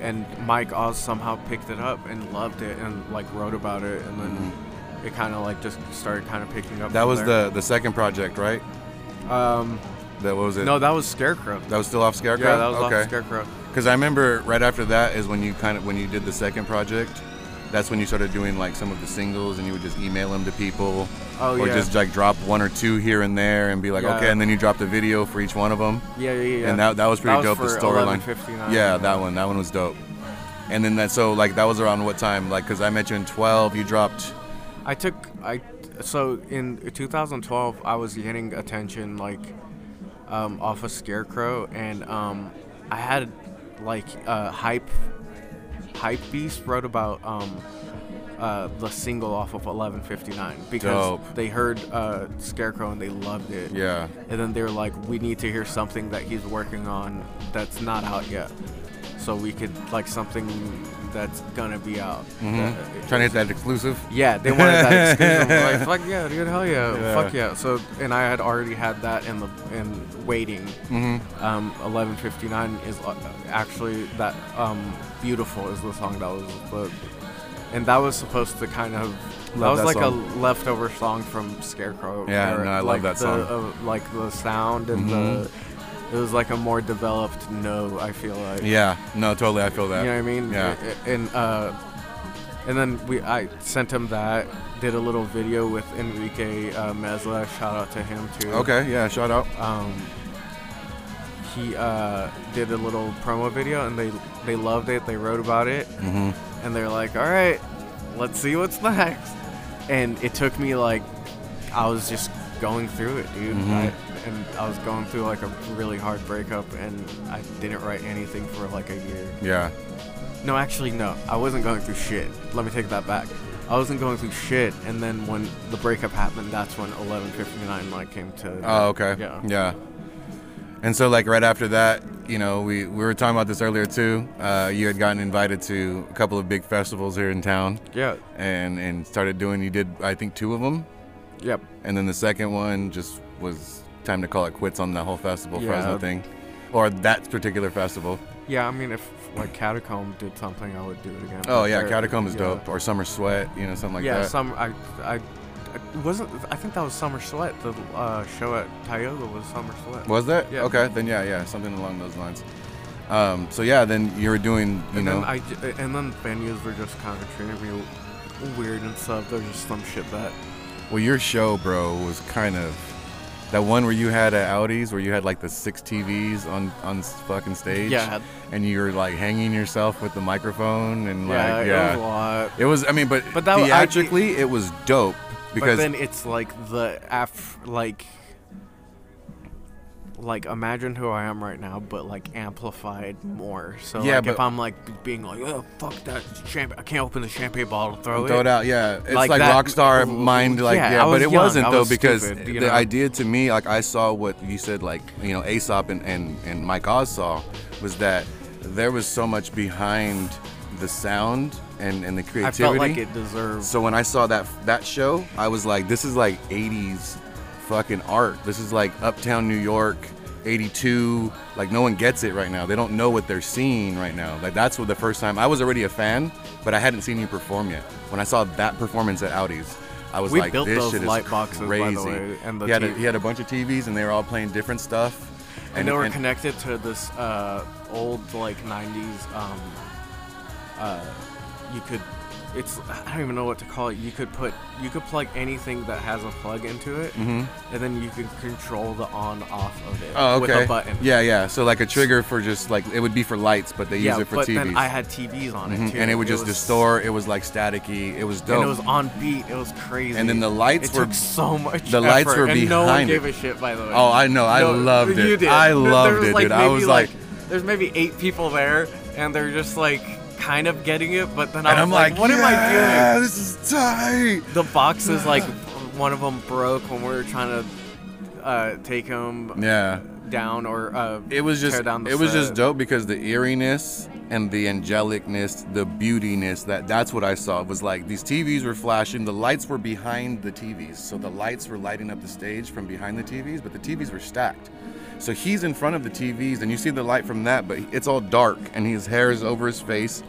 and Mike Oz somehow picked it up and loved it and like wrote about it, and then it kind of like just started kind of picking up. Mm-hmm. That was there. the the second project, right? Um, That what was it? no, that was Scarecrow. that was still off Scarecrow. Yeah, that was okay. off Scarecrow. Because I remember right after that is when you kind of when you did the second project. That's when you started doing like some of the singles, and you would just email them to people, Oh or yeah. just like drop one or two here and there, and be like, Yeah. okay, and then you dropped the video for each one of them, yeah, yeah, yeah. and that that was pretty That was dope. The storyline. 11.59. Yeah, that one, that one was dope. And then that so like that was around what time? Like, cause I met you in 12, you dropped. I took I so in 2012 I was getting attention like um, off of Scarecrow and um, I had like uh, hype hype beast wrote about um, uh, the single off of 1159 because Dope. they heard uh, Scarecrow and they loved it Yeah. and then they were like we need to hear something that he's working on that's not out yet so we could like something that's gonna be out. hmm That- Trying to hit that exclusive. Yeah, they wanted that (laughs) exclusive. Like, fuck yeah, dude, hell yeah, Yeah. fuck yeah. So, and I had already had that in the in waiting. hmm Um, 11:59 is uh, actually that um, beautiful is the song that was the, and that was supposed to kind of. Love that was that like song. a leftover song from Scarecrow. Yeah, no, I love that the, song. Uh, like the sound and the. It was like a more developed no. I feel like. Yeah, no, totally. I feel that. You know what I mean? Yeah. And uh, and then we I sent him that. Did a little video with Enrique uh, Mezla. Shout out to him too. Okay, yeah, shout out. Um, he uh, did a little promo video and they they loved it. They wrote about it mm-hmm. and they're like, "All right, let's see what's next." And it took me like I was just going through it, dude. Mm-hmm. I, and I was going through like a really hard breakup, and I didn't write anything for like a year. Yeah. No, actually, no. I wasn't going through shit. Let me take that back. I wasn't going through shit, and then when the breakup happened, that's when 11:59 like came to. Oh, okay. Yeah. Yeah. And so, like, right after that, you know, we, we were talking about this earlier too. Uh, you had gotten invited to a couple of big festivals here in town, Yeah. and and started doing. You did, I think, two of them, Yep. and then the second one just was time to call it quits on the whole festival Yeah. Fresno thing, or that particular festival. Yeah. I mean, if like Catacomb did something, I would do it again. Oh yeah, Catacomb is yeah. dope, or Summer Sweat, you know, something like yeah. that. Yeah, some I I. It wasn't I think that was Summer Sweat. The uh, show at Tioga was Summer Sweat. was that? Yeah. Okay, then yeah, yeah, something along those lines. Um, so yeah, then you were doing, you and know, then I and then venues were just kind of treating me weird and stuff. There's just some shit that Well, your show, bro, was kind of that one where you had at Audi's, where you had like the six TVs on on fucking stage. Yeah. And you were like hanging yourself with the microphone and yeah, like it yeah. was a lot. It was. I mean, but But that- I- theatrically, it was dope But then it's like the af like like imagine who I am right now, but like amplified more. So Yeah, like if I'm like being like, oh fuck that champagne, I can't open the champagne bottle, throw, throw it it. out. Yeah, it's Like like, that- rockstar mind. Like Yeah, yeah, but it young, wasn't though was because stupid, the know? idea to me, like I saw what you said, like you know, Aesop and and and Mike Oz saw, was that there was so much behind the sound and and the creativity. I felt like it deserved. So when I saw that that show, I was like, this is like 80s fucking art. This is like Uptown New York, 82. Like no one gets it right now. They don't know what they're seeing right now. Like that's what the first time I was already a fan, but I hadn't seen you perform yet. When I saw that performance at Audi's, I was We like, built this those shit is light boxes, by the crazy. way, and the he had a, he had a bunch of TVs and they were all playing different stuff. and they were connected to this uh, old like 90s um, uh, you could it's i don't even know what to call it you could put you could plug anything that has a plug into it Mhm. and then you could control the on off of it Oh, okay. with a button Yeah, yeah. So like a trigger for just like it would be for lights, but they yeah use it for but TVs. then i had tvs on it Mhm. too and it would just was- distort. It was like staticky. It was dope. and it was on beat it was crazy And then the lights it were- took so much the lights effort, were and no one gave it. a shit by the way Oh, I know. I No, loved it. You did. I loved it, like, dude. I was like, there's maybe eight people there, and they're just like kind of getting it, but then I and was I'm like, what am I "Yeah, doing? This is tight. The boxes, (sighs) like one of them broke when we were trying to uh, take them Yeah. down or uh, It was just tear down the it was just dope because the eeriness and the angelicness, the beautiness that that's what I saw. It was like these TVs were flashing, the lights were behind the TVs. So the lights were lighting up the stage from behind the TVs, but the TVs were stacked. So he's in front of the TVs and you see the light from that, but it's all dark and his hair is over his face.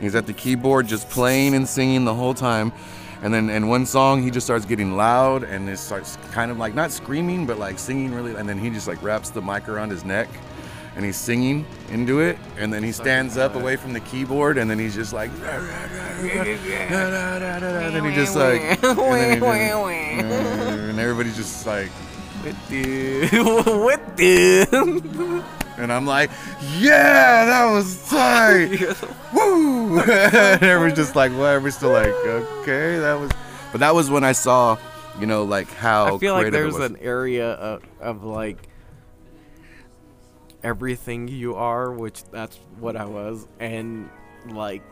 He's at the keyboard just playing and singing the whole time. And then in one song he just starts getting loud and it starts kind of like not screaming but like singing really and then he just like wraps the mic around his neck and he's singing into it and then he stands up away from the keyboard and then he's just like and then he just like (laughs) and, (laughs) just- and everybody's just like With you, with you. and I'm like yeah that was tight. (laughs) Woo. (laughs) And everyone's just like well we're still like okay that was but that was when I saw you know like how I feel like there's an area of, of like everything you are, which that's what I was, and like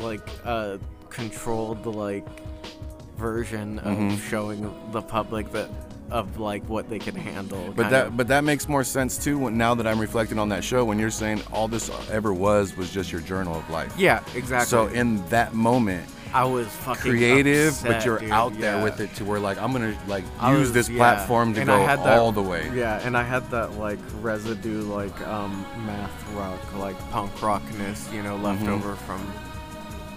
like a controlled like version of Mhm. showing the public that of like what they can handle. But that of. but that makes more sense too when, now that I'm reflecting on that show when you're saying all this ever was was just your journal of life. yeah, exactly. So in that moment, I was fucking creative, upset, but you're dude, out there yeah. with it to where like I'm gonna like I use was- this yeah. platform to And go that- all the way. Yeah, and I had that like residue, like um, math rock, like punk rockness, you know, left Mhm. over from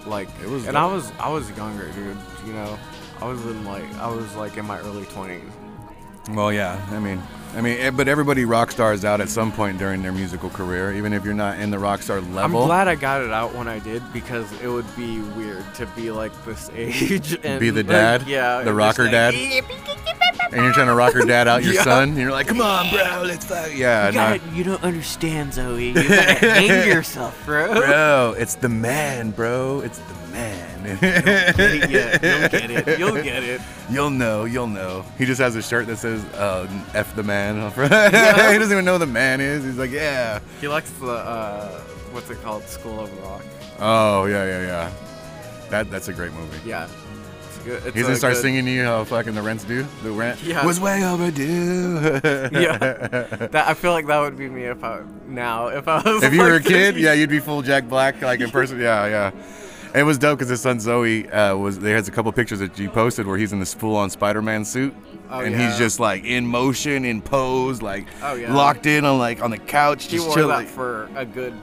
like. It was and dope. I was I was younger, dude. You know, I was in like I was like in my early twenties. Well, yeah. I mean, I mean, eh, but everybody rock stars out at some point during their musical career, even if you're not in the rock star level. I'm glad I got it out when I did because it would be weird to be like this (laughs) age and Be the like, dad? yeah, The rocker dad? and you're trying to rock her dad out your (laughs) Yeah. son. And you're like, come on, bro, let's fuck. Yeah, You, no. gotta, you don't understand, Zoe. (laughs) You gotta hang yourself, bro. bro, it's the man, bro. It's the man. Get (laughs) it yet. You'll get it. You'll get it. You'll know, you'll know. He just has a shirt that says uh, "F the man." (laughs) he doesn't even know who the man is. He's like, yeah. He likes the uh, what's it called, School of Rock. Oh yeah, yeah, yeah. That that's a great movie. Yeah, it's good. It's He's gonna start good- singing to you how fucking the rents do. The rent Yeah. was way overdue. (laughs) Yeah. That I feel like that would be me if I now if I was if you were a kid, yeah, you'd be full Jack Black, like in person. Yeah, yeah. It was dope because his son Zoe uh, was. There has a couple pictures that you posted where he's in this full-on Spider-Man suit, Oh, and yeah. he's just like in motion, in pose, like Oh, yeah. locked in on like on the couch, He just wore chilling. that for a good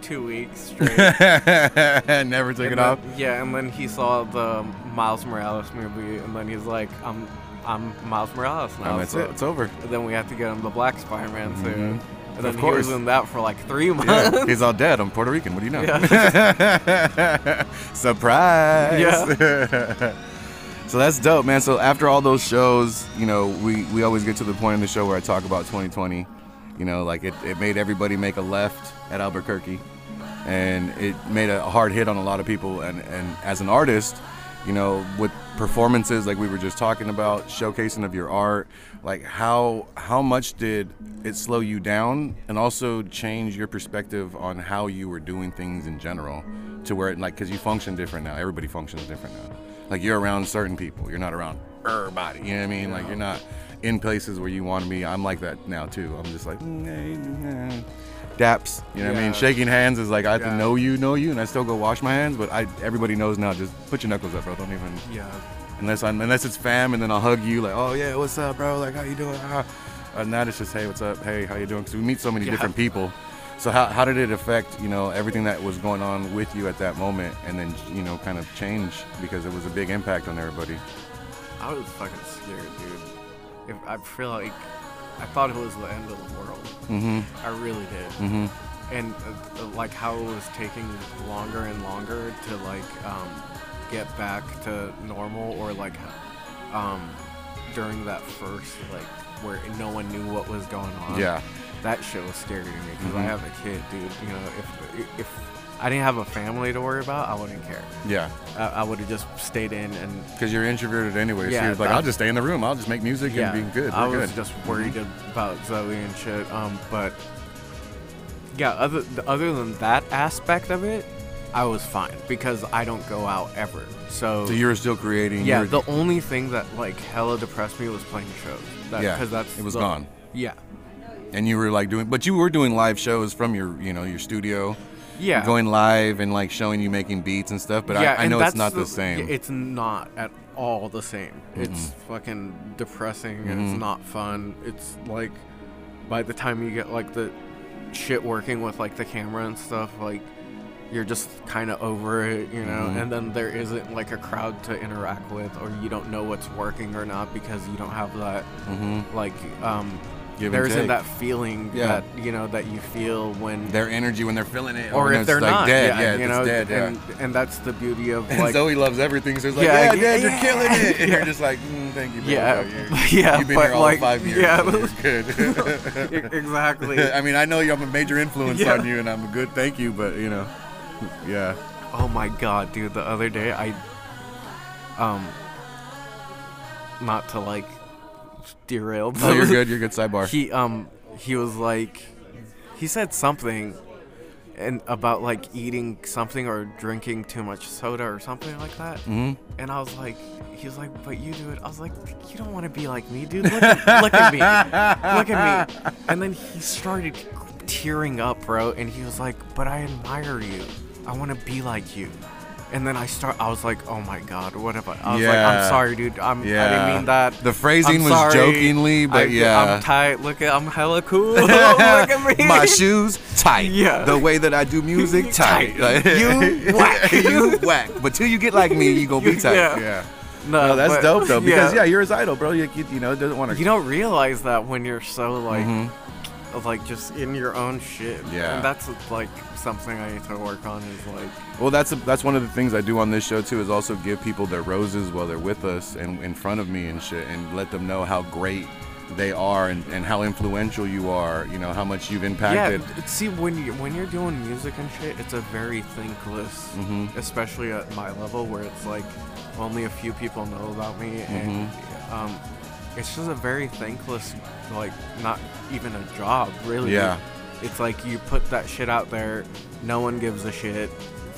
two weeks (laughs) straight. Never took And it then- off. Yeah, and then he saw the Miles Morales movie, and then he's like, "I'm, I'm Miles Morales now." And that's so- it. It's over. And then we have to get him the Black Spider-Man suit, and then Of he course. was in that for like three Yeah, months. he's all dead. I'm Puerto Rican. What do you know? Yeah. (laughs) Surprise. (laughs) so that's dope, man. So after all those shows, you know, we, we always get to the point in the show where I talk about 2020. You know, like it, it made everybody make a left at Albuquerque. And it made a hard hit on a lot of people. And, and as an artist, you know, with performances like we were just talking about, showcasing of your art, like how how much did it slow you down and also change your perspective on how you were doing things in general to where it like because you function different now. Everybody functions different now. Like you're around certain people, you're not around everybody. You know what I mean? Like you're not in places where you want to be. I'm like that now too. I'm just like. "Mm, eh, eh." Daps, you know what I mean? Shaking hands is like I have to know you, know you, and I still go wash my hands. But I, everybody knows now. Just put your knuckles up, bro. Don't even yeah. unless I'm unless it's fam, and then I'll hug you like, oh yeah, what's up, bro? Like how you doing? Ah. And now it's just hey, what's up? Hey, how you doing? Because we meet so many Yeah. different people. So how, how did it affect you know everything that was going on with you at that moment, and then you know kind of change because it was a big impact on everybody. I was fucking scared, dude. If I feel like I thought it was the end of the world. Mm-hmm. I really did. Mm-hmm. And uh, like how it was taking longer and longer to like um, get back to normal, or like um, during that first like where no one knew what was going on. Yeah. that shit was scary to me because I Mhm. have a kid, dude. You know, if if I didn't have a family to worry about, I wouldn't care. Yeah. I, I would have just stayed in and Because you're introverted anyway. so Yeah, you're like, I'll just stay in the room. I'll just make music yeah, and be good. I We're was good. just worried about Zoe and shit. Um, but yeah, other other than that aspect of it, I was fine because I don't go out ever. So, so you were still creating. yeah, the only thing that like hella depressed me was playing shows. That, Yeah, because that's it was the- gone. Yeah, and you were like doing, but you were doing live shows from your, you know, your studio. Yeah. Going live and like showing you making beats and stuff. But yeah, I, I know it's not the, same. It's not at all the same. It's fucking depressing and Mhm. it's not fun. It's like by the time you get like the shit working with like the camera and stuff, like you're just kind of over it, you know. Mhm. And then there isn't like a crowd to interact with, or you don't know what's working or not because you don't have that mm-hmm. like um. Give there and isn't that feeling Yeah. that you know that you feel when Their energy when they're feeling it, or when if they're like not dead. yeah, Yeah, you it's know dead. Yeah. and and that's the beauty of And (laughs) like Zoe loves everything, so it's like, Yeah, yeah, Dad, you're killing it. And you're (laughs) just like, mm, thank you, bro. Yeah, you're- (laughs) yeah, You've been but here all like, five years. yeah. so good. exactly. I mean, I know you. I'm a major influence on you, and I'm a good thank you, but you know, yeah. Oh my god, dude! The other day, I, um, not to like derail. Oh, you're good. You're good. Sidebar. He um he was like, he said something, and about like eating something or drinking too much soda or something like that. hmm And I was like, he was like, but you do it. I was like, you don't want to be like me, dude. Look at, look at me, look at me. (laughs) And then he started tearing up, bro. And he was like, but I admire you. I want to be like you. And then I start. I was like, "Oh my god, what have I?" I was like, Yeah. "I'm sorry, dude. I'm. I didn't mean that." The phrasing was jokingly, but I, yeah. I'm tight. Look at. I'm hella cool. (laughs) look at me. (laughs) My shoes tight. Yeah. The way that I do music (laughs) tight. Tight. You whack. you whack. But till you get like me, you gonna be tight. Yeah. Yeah. No, No, that's but- dope though because yeah. you're his idol, bro. You, you, you know, doesn't want to. You don't realize that when you're so like, Mhm. like just in your own shit. Yeah. And that's like something I need to work on. Is like, Well, that's that's one of the things I do on this show too. Is also give people their roses while they're with us and in front of me and shit, and let them know how great they are and, and how influential you are. You know how much you've impacted. yeah. See, when you when you're doing music and shit, it's a very thankless, Mhm. especially at my level where it's like only a few people know about me, and Mm-hmm. um, it's just a very thankless, like not even a job really. Yeah. It's like you put that shit out there, no one gives a shit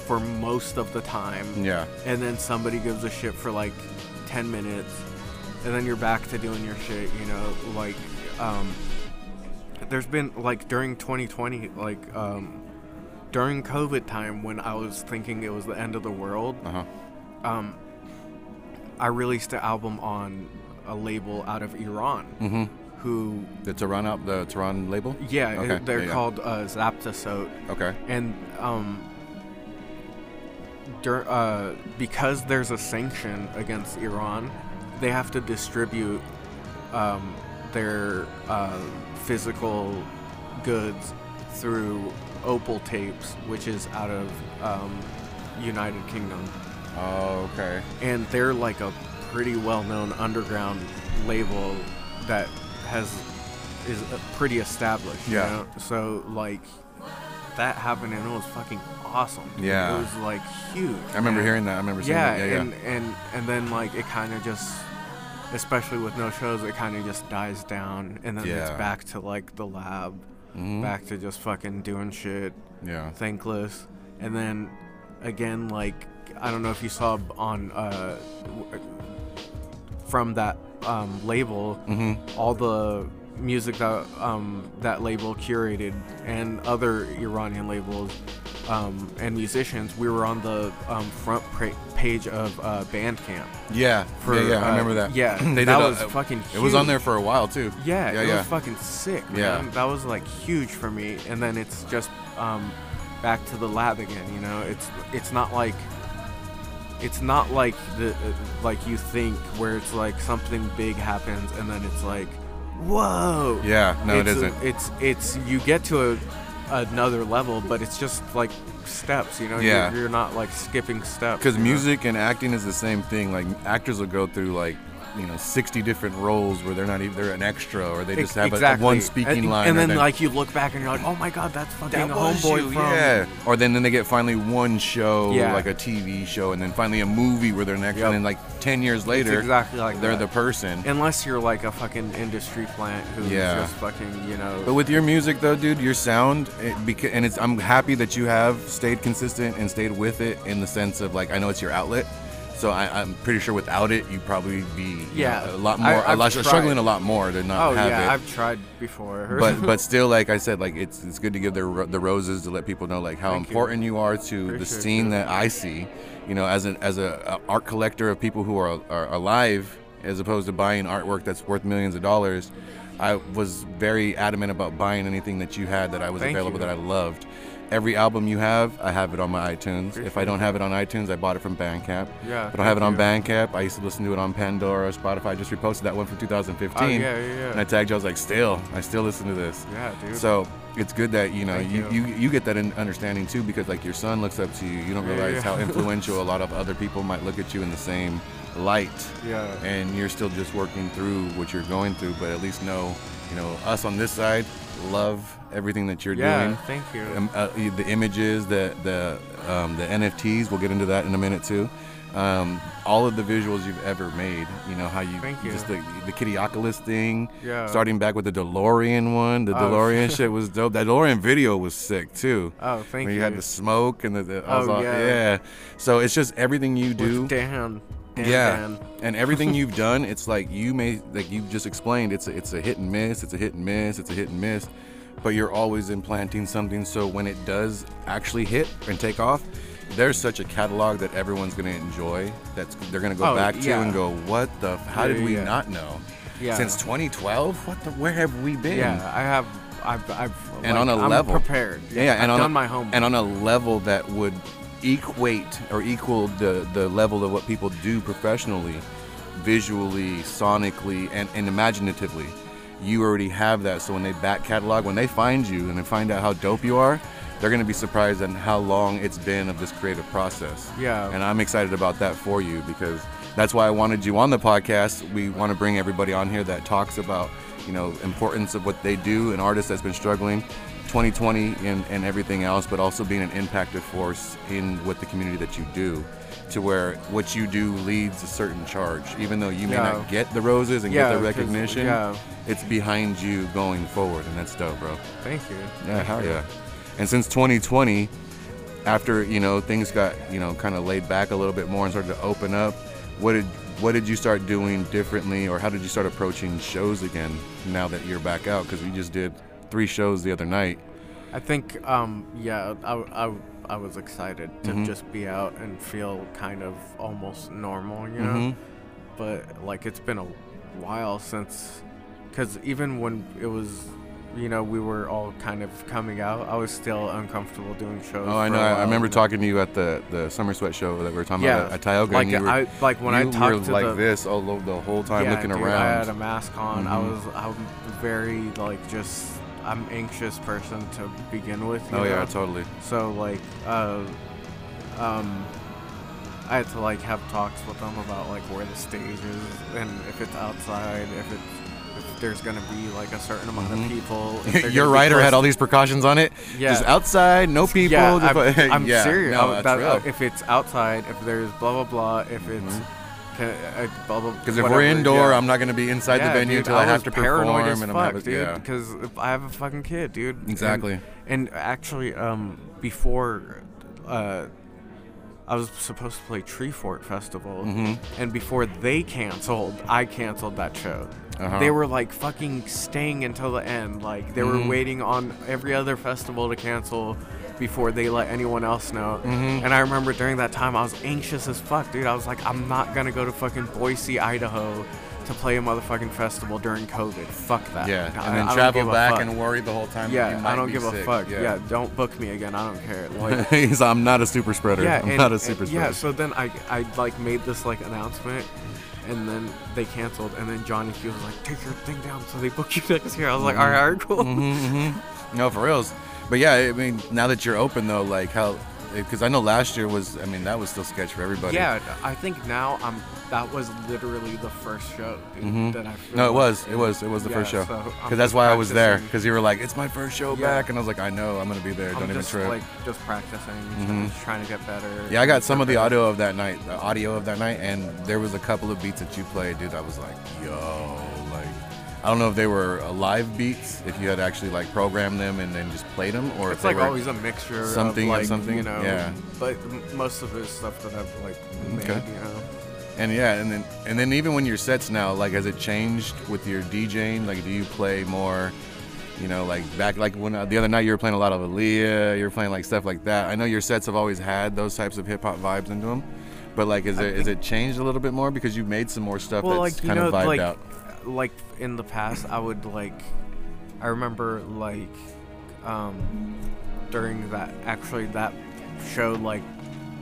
for most of the time. Yeah. and then somebody gives a shit for like 10 minutes and then you're back to doing your shit you know like um there's been like during 2020 like um during covid time when i was thinking it was the end of the world Uh huh. um i released an album on a label out of iran Mm-hmm. Who The Tehran out the Tehran label. yeah Okay, they're yeah, yeah. called uh Zabte Sote Okay. and um dur- uh, because there's a sanction against Iran, they have to distribute um, their uh, physical goods through Opal Tapes, which is out of um, United Kingdom, Oh, okay. and they're like a pretty well-known underground label that has is uh, pretty established. you Yeah. know? So like that happened and it was fucking awesome. Yeah. It was like huge. I remember and- hearing that. I remember seeing Yeah, that. Yeah, and, and and then like it kind of just, especially with no shows, it kind of just dies down, and then it's back to like the lab, yeah. Mhm. back to just fucking doing shit, Yeah. thankless, and then again like I don't know if you saw on uh from that um, label Mm-hmm. all the music that um, that label curated and other Iranian labels um, and musicians, we were on the um, front pra- page of uh, Bandcamp. Yeah. For, yeah, yeah. I uh, remember that. yeah, (clears throat) they that did. a- was fucking It was on there for a while too. Yeah, Yeah, it yeah. was fucking sick, Yeah. That was like huge for me. And then it's just um, back to the lab again. You know, it's it's not like it's not like the uh, like you think where it's like something big happens and then it's like, whoa. Yeah. No, it it's isn't. it's it's you get to a, another level, but it's just like steps. You know, Yeah. you're, you're not like skipping steps. Because you know? music and acting is the same thing. Like actors will go through like you know 60 different roles where they're not even they're an extra or they just Ex- have a- a, one speaking and, line. and or then like you look back and you're like, oh my god, that's fucking that homeboy you, from yeah. Or then then they get finally one show Yeah. like a TV show and then finally a movie where they're next Yep. and then like 10 years later It's exactly like they're that. the person. Unless you're like a fucking industry plant who's Yeah. just fucking, you know. But with your music though, dude, your sound, it beca- and it's I'm happy that you have stayed consistent and stayed with it in the sense of like I know it's your outlet. So I, I'm pretty sure without it, you'd probably be Yeah. know, a lot more, a I've lot, struggling a lot more to not oh have yeah, it. I've tried before. (laughs) but but still, like I said, like it's it's good to give the the roses to let people know like how Thank important you, are to the scene you. that I see. You know, as an as a, a art collector of people who are are alive, as opposed to buying artwork that's worth millions of dollars. I was very adamant about buying anything that you had that I was Thank available you. that I loved. Every album you have, I have it on my iTunes. If I don't have it on iTunes, I bought it from Bandcamp. Yeah, If I don't have it on Bandcamp, I used to listen to it on Pandora, Spotify. I just reposted that one from 2015. Oh, yeah, yeah, yeah. And I tagged you. I was like, still, I still listen to this. yeah, dude. So it's good that you know you, you. you you get that in understanding too because like your son looks up to you. You don't Yeah, realize yeah. how (laughs) influential a lot of other people might look at you in the same light, yeah. and you're still just working through what you're going through. But at least know, you know, us on this side love everything that you're yeah, doing. thank you. Um, uh, the images, the the um, the NFTs. We'll get into that in a minute too. Um, all of the visuals you've ever made. You know how you, Thank you. just the the Kidioculus thing. Yeah. Starting back with the DeLorean one. The Oh. DeLorean (laughs) shit was dope. That DeLorean video was sick too. Oh, thank when you. you had the smoke and the, the I was Oh, all- yeah. yeah. So it's just everything you do. With Dan yeah, Dan. and everything (laughs) you've done, it's like you may like you just explained. It's a, it's a hit and miss. It's a hit and miss. It's a hit and miss. But you're always implanting something. So when it does actually hit and take off, there's such a catalog that everyone's gonna enjoy. That's they're gonna go Oh, back to and go, what the? How did we yeah. not know? Yeah. Since 2012, what the? Where have we been? Yeah, I have. I've. I've and like, on a I'm level prepared. Yeah, yeah, and I've on done a, my homework. and on a level that would equate or equal the the level of what people do professionally, visually, sonically, and, and imaginatively. You already have that, so when they back catalog, when they find you and they find out how dope you are, they're gonna be surprised at how long it's been of this creative process. Yeah. and I'm excited about that for you because that's why I wanted you on the podcast. We want to bring everybody on here that talks about you know importance of what they do, an artist that's been struggling, 2020 and, and everything else, but also being an impactive force in what the community that you do. To where what you do leads a certain charge, even though you may Yeah. not get the roses and Yeah, get the recognition, yeah. it's behind you going forward, and that's dope, bro. Thank you. Yeah, hell you. yeah. And since 2020, after you know things got you know kind of laid back a little bit more and started to open up, what did what did you start doing differently, or how did you start approaching shows again now that you're back out? Because we just did three shows the other night. I think, um, yeah, I, I, I was excited to Mhm. just be out and feel kind of almost normal, you know? Mhm. But, like, it's been a while since, because even when it was, you know, we were all kind of coming out, I was still uncomfortable doing shows. Oh, I know. I remember talking to you at the the summer sweat show that we were talking Yeah, about at Tioga. like were, I like when I you talked were to like the, this all the, whole time yeah, looking dude, around. I had a mask on. I Mhm. was I'm very like just I'm anxious person to begin with. you oh yeah, totally. So like, uh, um, I had to like have talks with them about like where the stage is and if it's outside, if it's if there's gonna be like a certain amount Mhm. of people. (laughs) Your writer close had all these precautions on it. Yeah. Just outside, no people. Yeah, just- I'm, (laughs) I'm yeah, serious. No, that- if it's outside, if there's blah blah blah, if it's ca- blah blah. Because if we're indoor, yeah. I'm not going to be inside Yeah, the venue until I, was have to paranoid perform as and fuck, I'm having dude, yeah. because if I have a fucking kid, dude. Exactly. And, actually, um, before, uh, I was supposed to play Treefort Festival, Mhm. and before they canceled, I canceled that show. Uh-huh. They were like fucking staying until the end. Like they were Mhm. waiting on every other festival to cancel before they let anyone else know. Mhm. And I remember during that time, I was anxious as fuck, dude. I was like, I'm not gonna go to fucking Boise, Idaho, to play a motherfucking festival during COVID. Fuck that. Yeah, I- and then I travel back and worry the whole time. Yeah, I don't give a fuck. Yeah. don't book me again. I don't care. (laughs) Like, He's, I'm not a super spreader. yeah, I'm and- not a and- super spreader. Yeah, so then I, I like made this like announcement, and then they canceled, and then Johnny Q was like, "Take your thing down," so they booked you next year. I was like, "All right, all right, cool." Mm-hmm. No, for reals. But yeah, I mean, now that you're open though, like how, because I know last year was, I mean, that was still sketch for everybody. Yeah, I think now I'm. That was literally the first show, dude, Mhm. that I. No, it was. It was. It was the Yeah, first show. so Because that's just why I was there. Because you were like, "It's my first show Yeah. back," and I was like, "I know, I'm gonna be there. Don't I'm even just trip." like just practicing, Mhm. just trying to get better. yeah, I got some of the audio of that night, the audio of that night, and there was a couple of beats that you played, dude. I was like, "Yo, like." I don't know if they were live beats, if you had actually like programmed them and then just played them, or if It's they like always a mixture something like, something, you know. yeah. But most of it is stuff that I've like made, Okay. you know. And yeah, and then and then even when your sets now, like has it changed with your DJing? Like, do you play more? You know, like back like when uh, the other night you were playing a lot of Aaliyah, you were playing like stuff like that. I know your sets have always had those types of hip hop vibes into them, but like, is I it is it changed a little bit more because you've made some more stuff well, that's like kind know, of vibed like out? Like in the past, I would like. I remember like um during that actually that show like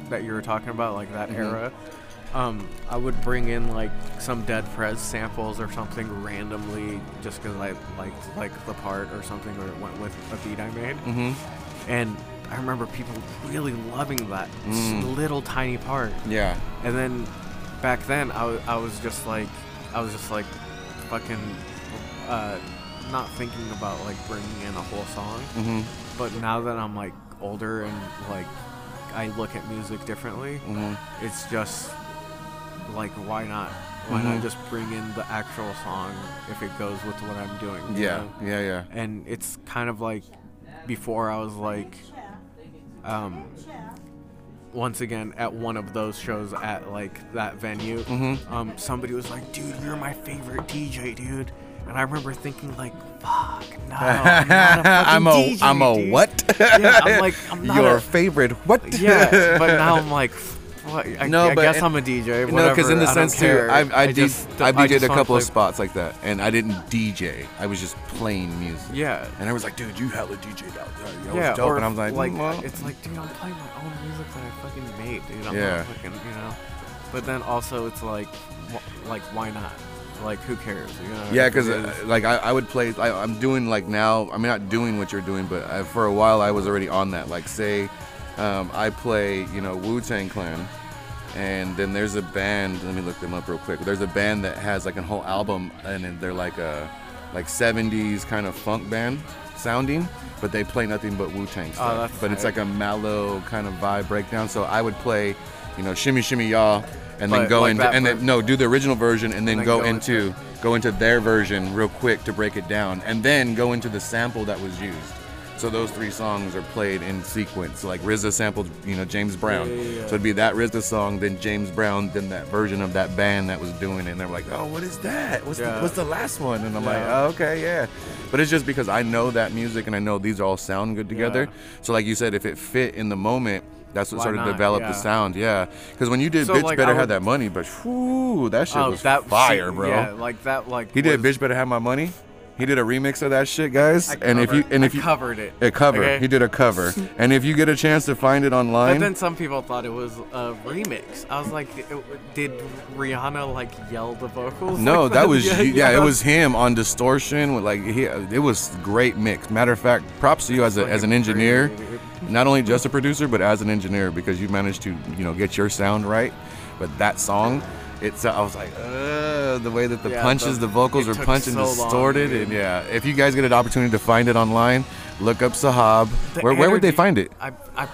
that you were talking about like that Mhm. era. Um, I would bring in like some Dead Prez samples or something randomly just because I liked like the part or something or it went with a beat I made. Mm-hmm. And I remember people really loving that Mm. little tiny part. Yeah. And then back then, I I was just like, I was just like, fucking, uh, not thinking about like bringing in a whole song. Mm-hmm. But now that I'm like older and like I look at music differently. Mhm. It's just like why not? Why not Mhm. just bring in the actual song if it goes with what I'm doing? Yeah, know? yeah, yeah. and it's kind of like before I was like um once again at one of those shows at like that venue Mhm. um somebody was like dude you're my favorite DJ dude and I remember thinking like fuck no I'm not a (laughs) I'm a DJ, am a dude." what? Yeah, I'm like, I'm (laughs) not your a- favorite what? yeah but now I'm like (laughs) what? I, No, I but guess it- I'm a DJ No, because in the I sense too. I I, did just- I I DJ'd a couple of spots like that, and I didn't DJ. I was just playing music. yeah And I was like, dude, you hella DJ'd out there. Yeah, dope. or and I was like, like "Mm, well." it's like, dude, I'm playing my own music that I fucking made, dude. I'm Yeah. fucking, you know. But then also, it's like, wh- like, why not? Like, who cares? You know? Yeah, because is- like I, I would play. I, I'm doing like now. I'm not doing what you're doing, but I, for a while I was already on that. Like say, um, I play you know Wu Tang Clan, and then there's a band. Let me look them up real quick. There's a band that has like a whole album, and they're like a like 70s kind of funk band sounding, but they play nothing but Wu Tang stuff. Oh, but it's like a mellow kind of vibe breakdown. So I would play, you know, Shimmy Shimmy Y'all, and then go like into and then no, do the original version, and then then go, go into into- go into their version real quick to break it down, and then go into the sample that was used. So those three songs are played in sequence. Like RZA sampled, you know, James Brown. Yeah, yeah, yeah. So it'd be that RZA song, then James Brown, then that version of that band that was doing it. And they're like, oh, what is that? What's, the, what's the last one? And I'm like, oh, okay, yeah. But it's just because I know that music and I know these all sound good together. Yeah. So like you said, if it fit in the moment, that's what Why sort of not? developed the sound. Yeah. Because when you did So, Bitch like, Better Have That Money, but whew, that shit Oh, was that fire, bro. Yeah, like that, like He did Bitch Better Have My Money. He did a remix of that shit, guys. I and if you covered- and I if you covered it, a cover, okay? he did a cover. (laughs) and if you get a chance to find it online, But then some people thought it was a remix. I was like, did Rihanna like yell the vocals? No, like that (laughs) was yeah, yeah, it was him on distortion with like he it was great mix. Matter of fact, props to you as a, as an engineer, not only just a producer but as an engineer because you managed to you know get your sound right. But that song, it's I was like, uh, the way that the Yeah, punches, the- the, vocals were punched and so long, distorted, dude. and yeah, if you guys get an opportunity to find it online, look up Sahab. The Where where would they find it? I, I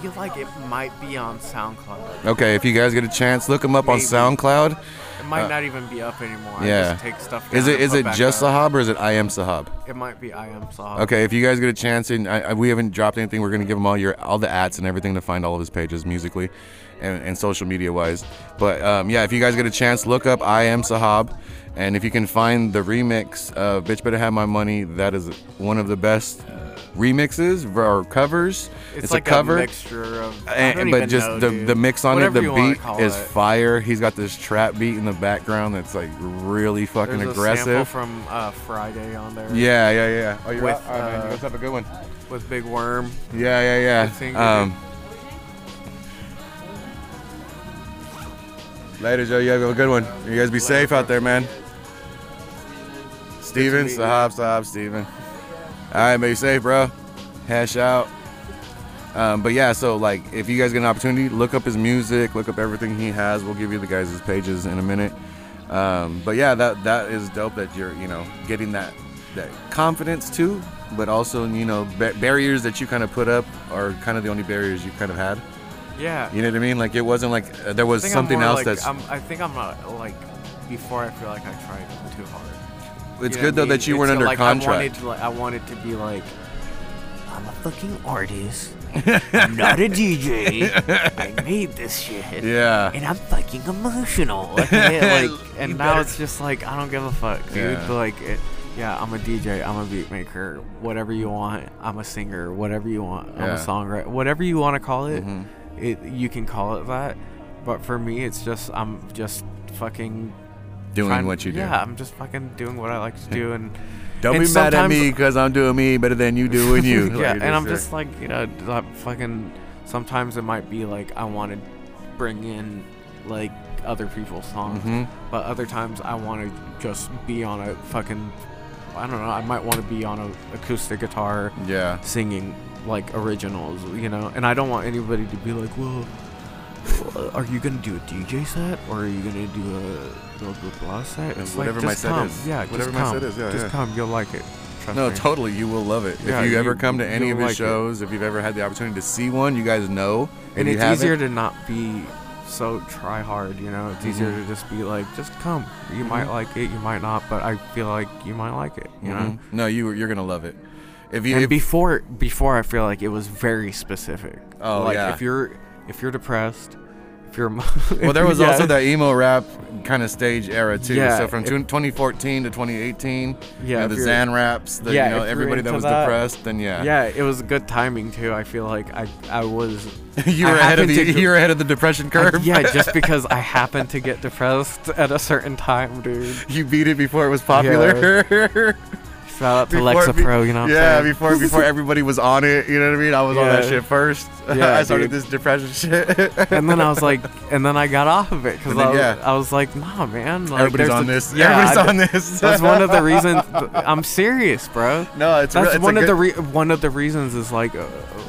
feel like it might be on SoundCloud. Okay, if you guys get a chance, look them up on SoundCloud. It might Uh, not even be up anymore. I yeah. just take stuff. Is it is it just up. Sahab or is it I am Sahab? It might be I am Sahab. Okay, if you guys get a chance, and I, I, we haven't dropped anything, we're gonna give him all your all the ads and everything to find all of his pages musically, and, and social media wise. But um, yeah, if you guys get a chance, look up I am Sahab, and if you can find the remix of "Bitch Better Have My Money," that is one of the best remixes or covers. It's, It's, like a cover. mixture of. And, but just know, the, dude. the mix on Whatever it, the beat is it. fire. He's got this trap beat in the background that's like really fucking There's a sample aggressive. from uh, Friday on there. Yeah, yeah, yeah. Oh, you're With, out? All right, man. You uh, guys have a good one. With Big Worm. Yeah, yeah, yeah. Um, later, Joe. You have a good one. You guys be safe out there, man. Steven. Sahab, Sahab, Steven. All right, be safe, bro. Hash out. Um, but yeah, so like, if you guys get an opportunity, look up his music, look up everything he has. We'll give you the guys' his pages in a minute. Um, but yeah, that that is dope that you're, you know, getting that that confidence too. But also, you know, ba- barriers that you kind of put up are kind of the only barriers you kind of had. Yeah. You know what I mean? Like it wasn't like uh, there was something else like, that's. I'm, I think I'm not like before. I feel like I tried too hard. it's You know good though mean? that you weren't It's under like, contract. I wanted, to, like, I wanted to be like, I'm a fucking artist. (laughs) I'm not a DJ. I made this shit. yeah. And I'm fucking emotional. Okay? (laughs) Like, and (laughs) now better- it's just like I don't give a fuck, dude. Yeah. Like, it, yeah, I'm a DJ. I'm a beat maker. Whatever you want. I'm a singer. Whatever you want. I'm a songwriter. Whatever you want to call it, Mhm. It you can call it that. But for me, it's just I'm just fucking Doing trying- what you do. Yeah, I'm just fucking doing what I like to do, and Don't and be mad at me because I'm doing me better than you doing (laughs) you. yeah, Like, and I'm uh, just like you know, like, fucking. Sometimes it might be like I want to bring in like other people's songs, Mhm. but other times I want to just be on a fucking. I don't know. I might want to be on a acoustic guitar Yeah. singing like originals, you know. And I don't want anybody to be like, well. uh, Are you gonna do a DJ set or are you gonna do a blah blah blah set? It's whatever like, my set come. is. Yeah, Whatever just my come. set is, yeah, just yeah. come. You'll like it. Trust No, me. totally. You will love it. Yeah, if you, ever come to any of his like it. shows, if you've ever had the opportunity to see one, you guys know. If and it's easier to not be so try hard, you know. It's easier Mhm. to just be like, just come. You might Mhm. like it, you might not, but I feel like you might like it, you know. Mhm. No, you you're gonna love it. If you And if, before, before I feel like it was very specific. Oh, like yeah. if you're if you're depressed, if you're (laughs) well, there was yeah. also that emo rap kind of stage era too. Yeah, so from if- 2014 to 2018, Yeah, you know, the Xan raps, the, Yeah, you know, everybody that was that- depressed, then yeah, Yeah, it was good timing too. I feel like I I was (laughs) you I were ahead of the to- you were ahead of the depression I- curve. yeah, just (laughs) because I happened to get depressed at a certain time, dude. you beat it before it was popular. Shout out to Before- Lexapro, you know. Yeah, saying? before before (laughs) everybody was on it, you know what I mean? I was on that shit first. (laughs) Yeah, I started dude. this depression shit. and then I was like, (laughs) and then I got off of it because I, was- yeah. I was like, nah, man. Like, Everybody's on a- this. Yeah, Everybody's I- on this. That's one of the reasons. I'm serious, bro. No, it's That's it's one of the re- one of the reasons is like uh,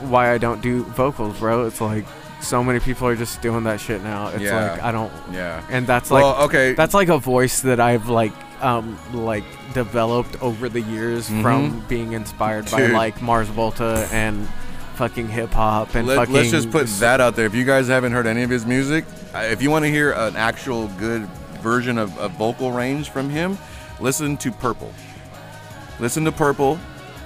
why I don't do vocals, bro. It's like so many people are just doing that shit now. It's Yeah. like I don't, Yeah. and that's like well, okay. that's like a voice that I've like um like developed over the years Mhm. from being inspired by like Mars Volta and fucking hip hop and Let, fucking us just put that out there. If you guys haven't heard any of his music, uh, if you want to hear an actual good version of, of vocal range from him, listen to Purple. Listen to Purple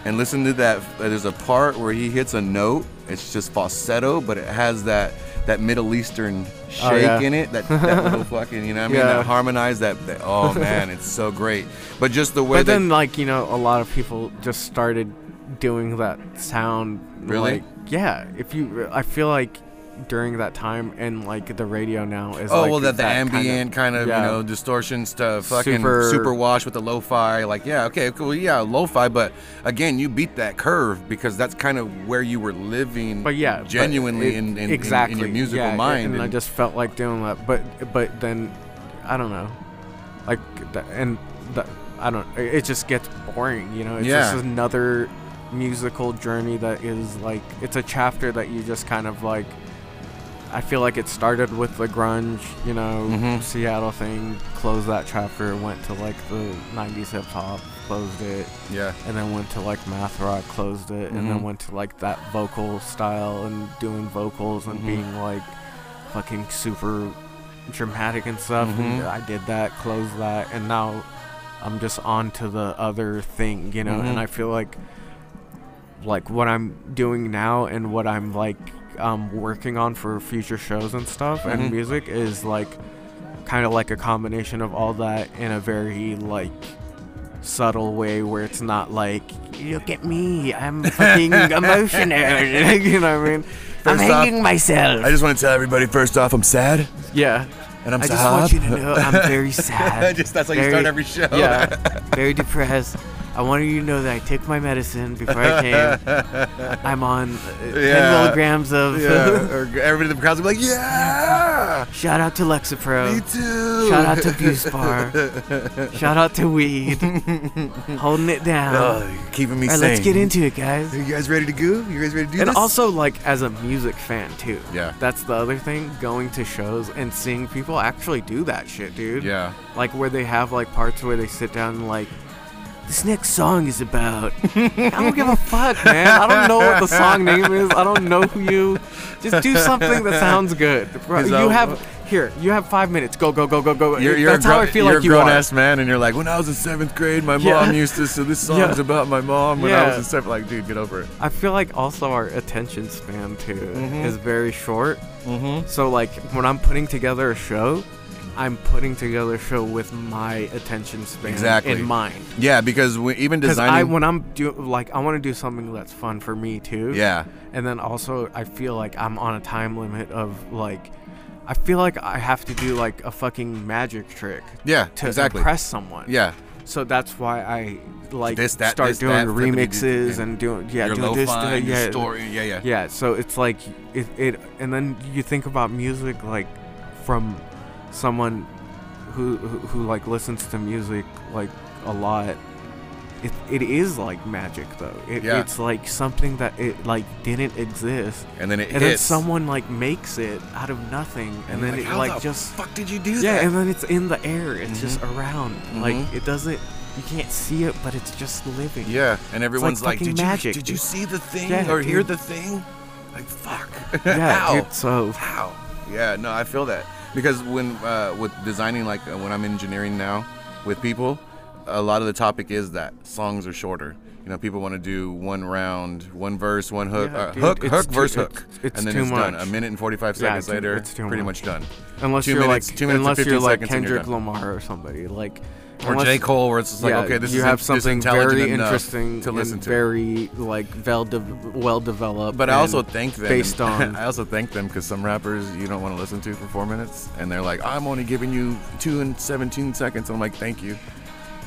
and listen to that. There's a part where he hits a note. It's just falsetto, but it has that that Middle Eastern oh, shake Oh, yeah. in it. That, that (laughs) little fucking, you know what I mean? Yeah. That harmonized that, that. Oh (laughs) man, it's so great. But just the way But then like you know a lot of people just started doing that sound. Really? Like, yeah. If you, I feel like during that time and like the radio now is. Oh like well, that the kind of- ambient kind of, yeah. you know distortion stuff, fucking Super- super, wash with the lo-fi. Like yeah, okay, cool, yeah, lo-fi. But again, you beat that curve because that's kind of where you were living. But yeah, but genuinely it- in, in, in- exactly in your musical yeah, mind. and, I just felt like doing that. But but then I don't know, like that, and that I don't. It it just gets boring, you know. It's Yeah. just another musical journey that is like it's a chapter that you just kind of like. I feel like it started with the grunge, you know, Mhm. Seattle thing. Closed that chapter, went to like the '90s hip hop, closed it, yeah, and then went to like math rock closed it and Mhm. then went to like that vocal style and doing vocals and Mhm. being like fucking super dramatic and stuff and Mhm. i did that closed that and now i'm just on to the other thing you know and i feel like like what i'm doing now and what i'm like um working on for future shows and stuff Mhm. and music is like kind of like a combination of all that in a very like subtle way where it's not like look at me i'm (laughs) fucking emotional. (laughs) You know what i mean? I'm First off, hanging myself. I just want to tell everybody first off, I'm sad. Yeah. And I'm i sad. just want you to know i'm very (laughs) sad. Just that's how you start every show. yeah. Very depressed i wanted you to know that i took my medicine before i came (laughs) i'm on uh, 10 milligrams of yeah. Or (laughs) everybody in the crowd's like, yeah, shout out to lexapro me too. Shout out to Buspar. (laughs) Shout out to Weed. Holding it down. Oh, keeping me All right, sane. let's get into it, guys. Are you guys ready to go? You guys ready to do And this? And also, like, as a music fan, too. Yeah. That's the other thing. Going to shows and seeing people actually do that shit, dude. yeah. Like, where they have, like, parts where they sit down and, like, this next song is about. I don't give a fuck, man. I don't know what the song name is. I don't know who you. Just do something that sounds good. Bro, you have. Here, you have five minutes. Go, go, go, go, go. You're, you're That's a how I feel you're like a you grown are. ass man, and you're like, when I was in seventh grade, my Yeah. mom used to. So this song's Yeah. about my mom when I was in seventh. Like, dude, get over it. I feel like also our attention span too Mhm. is very short. Mm-hmm. So like when I'm putting together a show, I'm putting together a show with my attention span Exactly. in mind. Yeah, because we, even Because I designing. when I'm do like I want to do something that's fun for me too. yeah. And then also I feel like I'm on a time limit of like I feel like I have to do like a fucking magic trick Yeah. to exactly. impress someone. Yeah. So that's why I like This, that, start this, doing that, remixes doo- and doing yeah doing this uh, yeah story. Yeah, yeah. yeah so it's like it, it and then you think about music like from someone who, who who like listens to music like a lot it, it is like magic though it, Yeah. it's like something that it like didn't exist And then it and then someone like makes it out of nothing and, you're then it "How like the just fuck did you do yeah that? and then it's in the air it's just around like Mhm. it doesn't you can't see it, but it's just living. Yeah, and everyone's like, fucking "Did magic, you did you see the thing Yeah, or hear the thing?" Like, fuck. (laughs) Yeah, How? dude. So How? Yeah, no, I feel that because when uh, with designing, like uh, when I'm engineering now with people, a lot of the topic is that songs are shorter. You know, people want to do one round, one verse, one hook, Yeah, uh, dude, hook, it's hook, too- verse, hook, it's and then too it's done. A minute and 45 Yeah, seconds dude, later, it's pretty much. much done. unless Two you're minutes- like two minutes and unless 15 you're like seconds and you're Kendrick. Lamar or somebody like Or unless- J. Cole, where it's just like, yeah, okay, this you is have in- something very interesting to listen and to. very like well de- well developed. But I also thank them. based (laughs) on I also thank them because some rappers you don't want to listen to for four minutes, and they're like, "I'm only giving you two and 17 seconds." I'm like, "Thank you,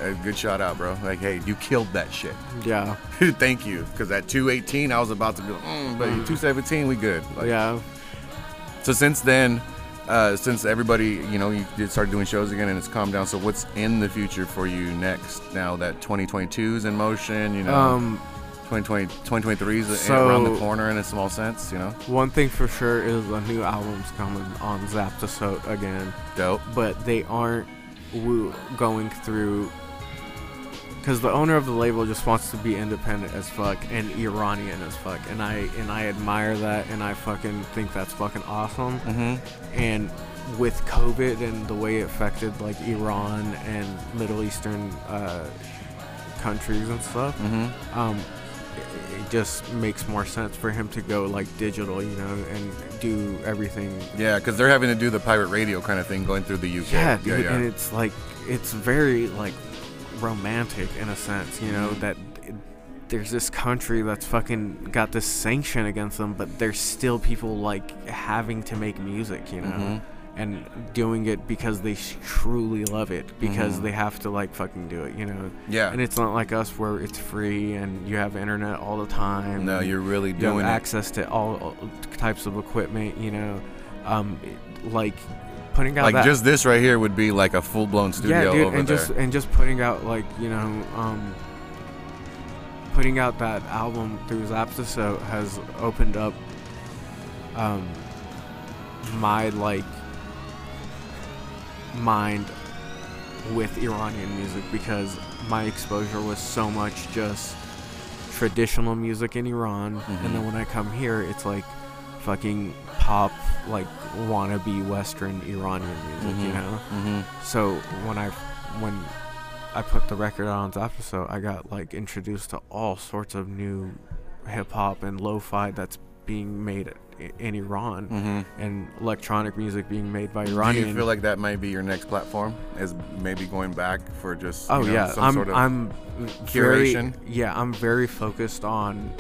a good shout out, bro. Like, hey, you killed that shit. yeah (laughs) thank you." Because at 218, I was about to go, mm, but 217, we good. Like, yeah So since then, uh, since everybody, you know, you did start doing shows again and it's calmed down. So what's in the future for you next? Now that 2022 is in motion, you know, um 2020, 2023 is so- around the corner in a small sense, you know. one thing for sure is a new album's coming on Zabte Sote again. Dope. but they aren't going through because the owner of the label just wants to be independent as fuck and Iranian as fuck, and I and I admire that, and I fucking think that's fucking awesome. Mm-hmm. And with COVID and the way it affected like Iran and Middle Eastern uh, countries and stuff, Mm-hmm. um, it, it just makes more sense for him to go like digital, you know, and do everything Yeah, because they're having to do the pirate radio kind of thing going through the UK. Yeah, dude, yeah, and yeah. it's like it's very like romantic in a sense, you know, Mhm. that it, there's this country that's fucking got this sanction against them, but there's still people like having to make music, you know, Mhm. and doing it because they sh- truly love it because Mhm. they have to like fucking do it, you know. Yeah. And it's not like us where it's free and you have internet all the time. no, you're really you doing it. access to all, all types of equipment, you know, um, like putting out Like that just this right here would be like a full blown studio yeah, dude, and there. just and just putting out like you know, um, putting out that album through Zabte Sote has opened up um, my like mind with Iranian music because my exposure was so much just traditional music in Iran, Mhm. and then when I come here, it's like fucking pop, like wannabe Western Iranian music, you Mhm. know. hmm So when I when I put the record on Zabte Sote, I got like introduced to all sorts of new hip hop and lo-fi that's being made in Iran hmm and electronic music being made by Do you feel like that might be your next platform? Is maybe going back for just oh you know, yeah, some I'm sort of I'm very curation? yeah I'm very focused on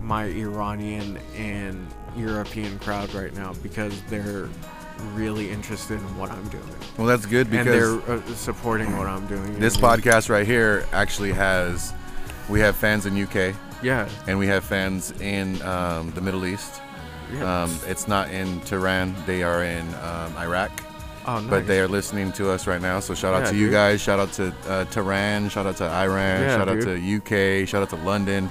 my Iranian and European crowd right now because they're really interested in what I'm doing well, that's good and because they're uh, supporting what I'm doing. this and- podcast right here actually has we have fans in UK yeah, and we have fans in um, the Middle East. yeah. Um, it's not in Tehran; they are in um, Iraq. oh, nice. but they are listening to us right now. So shout out Yeah, to you dude. guys. Shout out to uh, Tehran. Shout out to Iran. Yeah, shout out to UK. Shout out to London.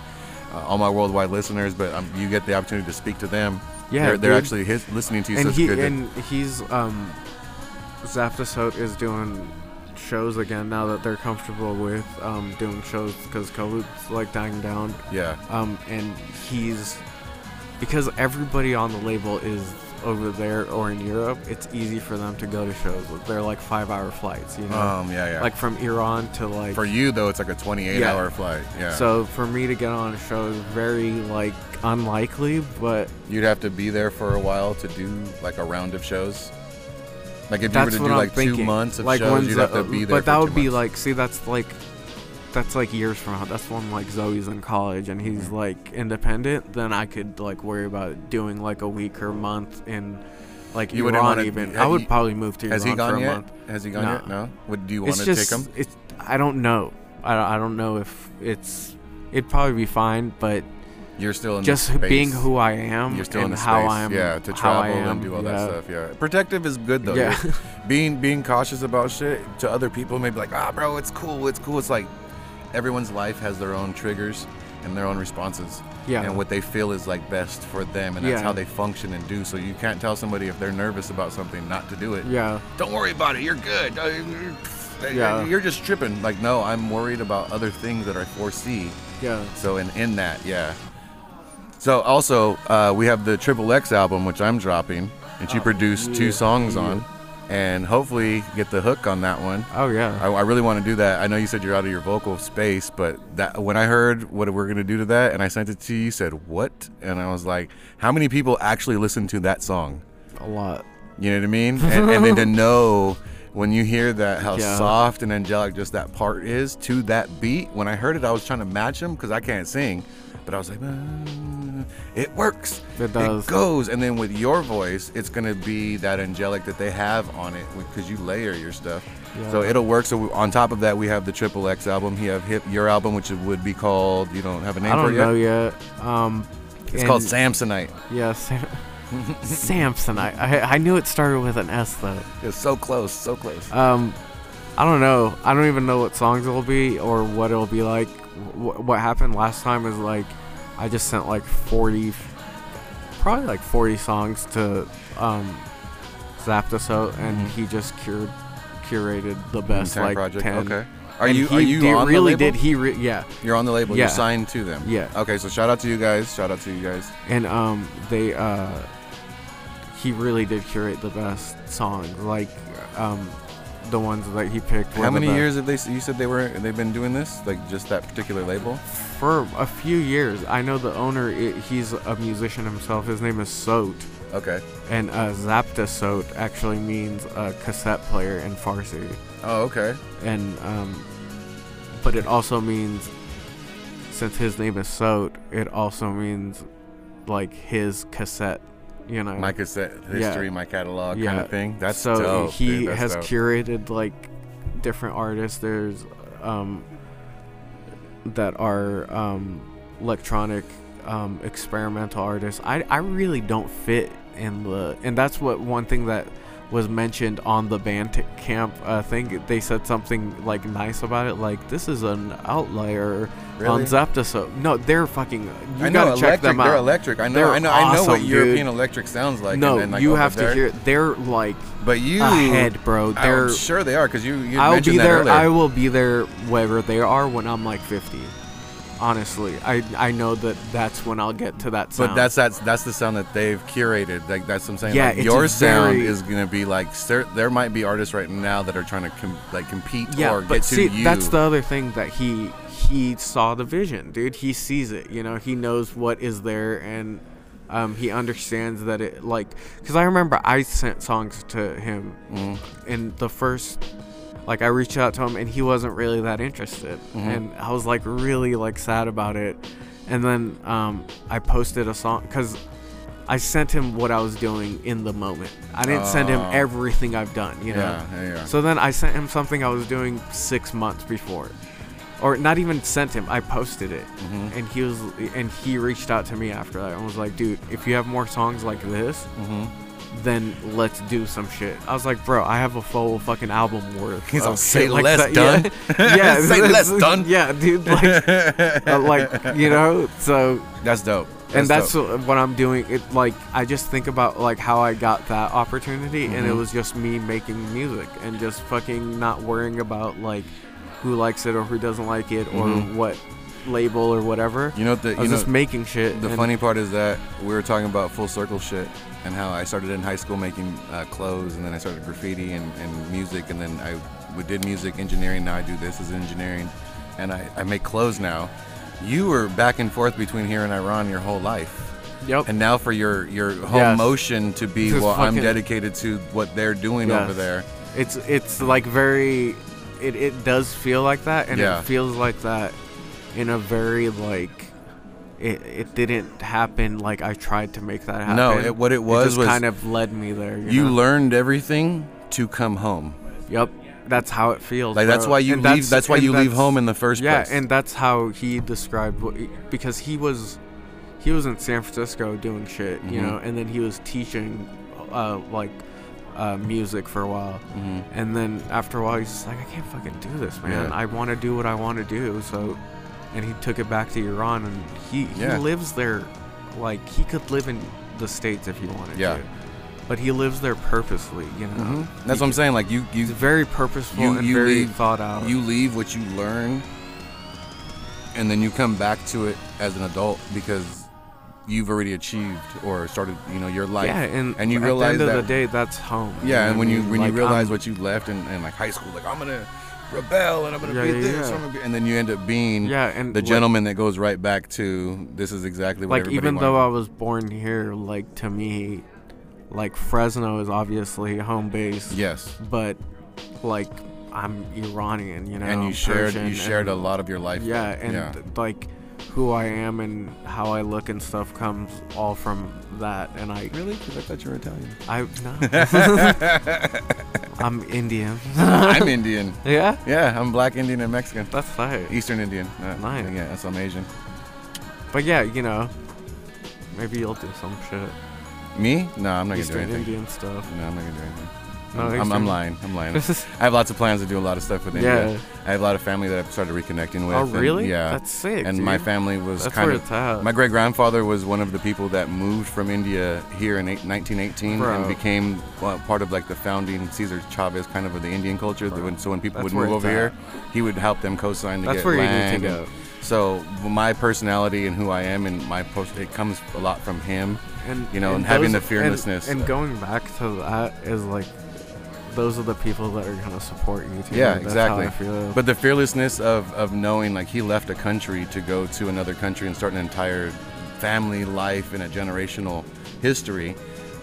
Uh, all my worldwide listeners, but um, you get the opportunity to speak to them. Yeah, they're, they're actually his, listening to you. and he good. and he's um is doing shows again now that they're comfortable with um doing shows because COVID's like dying down yeah, um and he's because everybody on the label is over there or in Europe it's easy for them to go to shows they're like five hour flights you know um, yeah, yeah. like from Iran to like for you though, it's like a 28 Yeah. hour flight. Yeah. so for me to get on a show is very like unlikely but you'd have to be there for a while to do like a round of shows. Like if you were to do I'm like thinking. two months of like shows, you'd have to be there. But that would two be months. like, see, that's like, that's like years from now. That's when like Zoe's in college and he's Mhm. like independent. Then I could like worry about doing like a week or month in like You wouldn't Iran. wanna- even I would you- probably move to Has Iran he gone for a yet? month. Has he gone No. yet? No. Would do you want It's to just take him? it's. I don't know. I, I don't know if it's. It'd probably be fine, but You're still in just being who I am You're still and in the how space, I'm. yeah, to travel and do all yeah. that stuff. Yeah, protective is good though. Yeah. (laughs) Being being cautious about shit to other people, may be like, ah, bro, it's cool, it's cool. It's like everyone's life has their own triggers and their own responses, Yeah. and what they feel is like best for them, and that's Yeah. how they function and do. So you can't tell somebody if they're nervous about something not to do it. yeah. Don't worry about it. You're good. Uh, you're- Yeah. You're just tripping. Like, no, I'm worried about other things that I foresee. Yeah. So in in that, yeah. So also, uh, we have the Triple X album, which I'm dropping, and she produced yeah, two songs on, and hopefully get the hook on that one. Oh yeah. I, I really want to do that. I know you said you're out of your vocal space, but that when I heard what we're gonna do to that, and I sent it to you, you said what? And I was like, how many people actually listen to that song? a lot. You know what I mean? (laughs) And, and then to know when you hear that how Yeah. soft and angelic just that part is to that beat. When I heard it, I was trying to match him because I can't sing, but I was like, "Uh, it works. It does. It goes. And then with your voice, it's gonna be that angelic that they have on it because you layer your stuff. Yeah. So it'll work. So we- on top of that, we have the Triple X album. You have hip your album, which would be called. You don't have a name I for don't it yet. know yet. Um, It's called Samsonite. Yeah, Sam- (laughs) Samsonite. I I knew it started with an S though. It's so close, so close. Um, I don't know. I don't even know what songs it'll be or what it'll be like. Wh- what happened last time is like, I just sent like 40, probably like 40 songs to um, Zabte Sote, and Mhm. he just cured, curated the best like project. 10. Okay. Are And you are you he on really the label? did. He re- yeah, You're on the label. Yeah. You're signed to them. Yeah. Okay, so shout out to you guys. Shout out to you guys. and um they uh he really did curate the best songs like um the ones that he picked were How many years have they? You said they were. They've been doing this, like just that particular label. for a few years i know the owner i he's a musician himself his name is Sote Okay. and uh Zabte actually means a cassette player in Farsi Oh, okay. and um but it also means since his name is Sote it also means like his cassette you know My cassette history, my catalog, kind Yeah. of thing. That's so dope. he dude, that's has dope. curated like different artists there's um that are um electronic um experimental artists i i really don't fit in the and that's what one thing that was mentioned on the band camp uh, thing they said something like nice about it like this is an outlier Really? on Zabte no they're fucking you I know gotta check electric. them out They're electric. I know. They're I know. I know what awesome, European electric sounds like. no and, and, like, you have there. to hear they're like But you ahead bro they're I'm sure they are because you you I'll be that there. earlier. I will be there wherever they are when I'm like 50. Honestly, I I know that that's when I'll get to that sound. But that's that's that's the sound that they've curated. Like that's what I'm saying. Yeah, like, your sound very- is gonna be like there, there might be artists right now that are trying to com- like compete yeah. or but get to see, you. that's the other thing that he he saw the vision, dude. He sees it. You know, he knows what is there and. Um, he understands that it like because I remember I sent songs to him Mhm. in the first like I reached out to him and he wasn't really that interested Mhm. and I was like really like sad about it and then um, I posted a song because I sent him what I was doing in the moment I didn't send him Oh. everything I've done you know yeah, yeah, yeah. so then I sent him something I was doing six months before or not even sent him I posted it Mhm. and he was and he reached out to me after that and was like dude if you have more songs like this Mhm. Then let's do some shit. I was like, bro, I have a full fucking album worth. He's of "Say like less, that." done." Yeah, (laughs) yeah Say (laughs) less, done. Yeah, dude, like, (laughs) uh, like you know, so That's dope. and that's dope. what I'm doing. It like I just think about like how I got that opportunity, and it Mhm. was just me making music and just fucking not worrying about like who likes it or who doesn't like it or Mhm. what label or whatever. you know the I you was know just making shit. the funny part is that we were talking about full circle shit and how I started in high school making uh, clothes and then I started graffiti and, and music and then I we did music engineering. Now I do this as engineering, and I, I make clothes now. You were back and forth between here and Iran your whole life. Yep. And now for your your whole Yes. motion to be Just well, I'm dedicated to what they're doing Yes. over there. It's it's like very it, it does feel like that and Yeah. it feels like that in a very like it, it didn't happen like I tried to make that happen. No, it- what it was just was kind of led me there. You, You know? learned everything to come home. Yep. That's how it feels. Like that's why you And leave. That's, why and you leave home in the first Yeah, place. Yeah, and that's how he described what because he was he was in San Francisco doing shit, you Mhm. know, and then he was teaching uh like uh, music for a while. Mhm. And then after a while, he's just like, I can't fucking do this, man. Yeah. I want to do what I want to do. So, and he took it back to Iran, and he, he Yeah. lives there. Like he could live in the states if he wanted Yeah. to. but he lives there purposely. You know, hmm That's what I'm saying. Like you, you, very purposeful you, and you very leave, thought out. You leave what you learn, and then you come back to it as an adult because you've already achieved or started, you know, your life. yeah, and and you realize at the end that. of the day, that's home. yeah, know and when you when Like, you realize I'm- what you left in, in like high school, like I'm gonna rebel and I'm gonna Yeah, be yeah, this, yeah. Be, and then you end up being yeah, and the like- gentleman that goes right back to this is exactly what like even though. I was born here, like to me, like Fresno is obviously home base, yes, but like I'm Iranian, you know, and you shared you Persian, shared a lot of your life. Yeah, and like who I am and how I look and stuff comes all from that, and I really, because I thought you were Italian. I no, (laughs) I'm Indian. I'm (laughs) Indian. yeah, Yeah, I'm black Indian and Mexican. that's tight. Eastern Indian. Uh, Nice. Yeah, that's I'm Asian. But yeah, you know, maybe you'll do some shit. Me? No, I'm not gonna do Eastern anything. Indian stuff. No, I'm not gonna do anything. No, I'm, I'm, lying. I'm lying. I have lots of plans to do a lot of stuff with India. Yeah. I have a lot of family that I've started reconnecting with. Oh and- really? yeah. That's sick. and dude. my family was That's kind where of. it's at. My great grandfather was one of the people that moved from India here in eight, 1918 and became well, part of like the founding Cesar Chavez kind of of the Indian culture. When, so when people That's would move over at. here, he would help them co-sign to That's get where you need to go. and- So my personality and who I am and my post, it comes a lot from him. and you know, and having the and- fearlessness. And, going back to that is like, those are the people that are gonna support you too. Yeah, That's exactly. How I feel. But the fearlessness of, of knowing like he left a country to go to another country and start an entire family life and a generational history.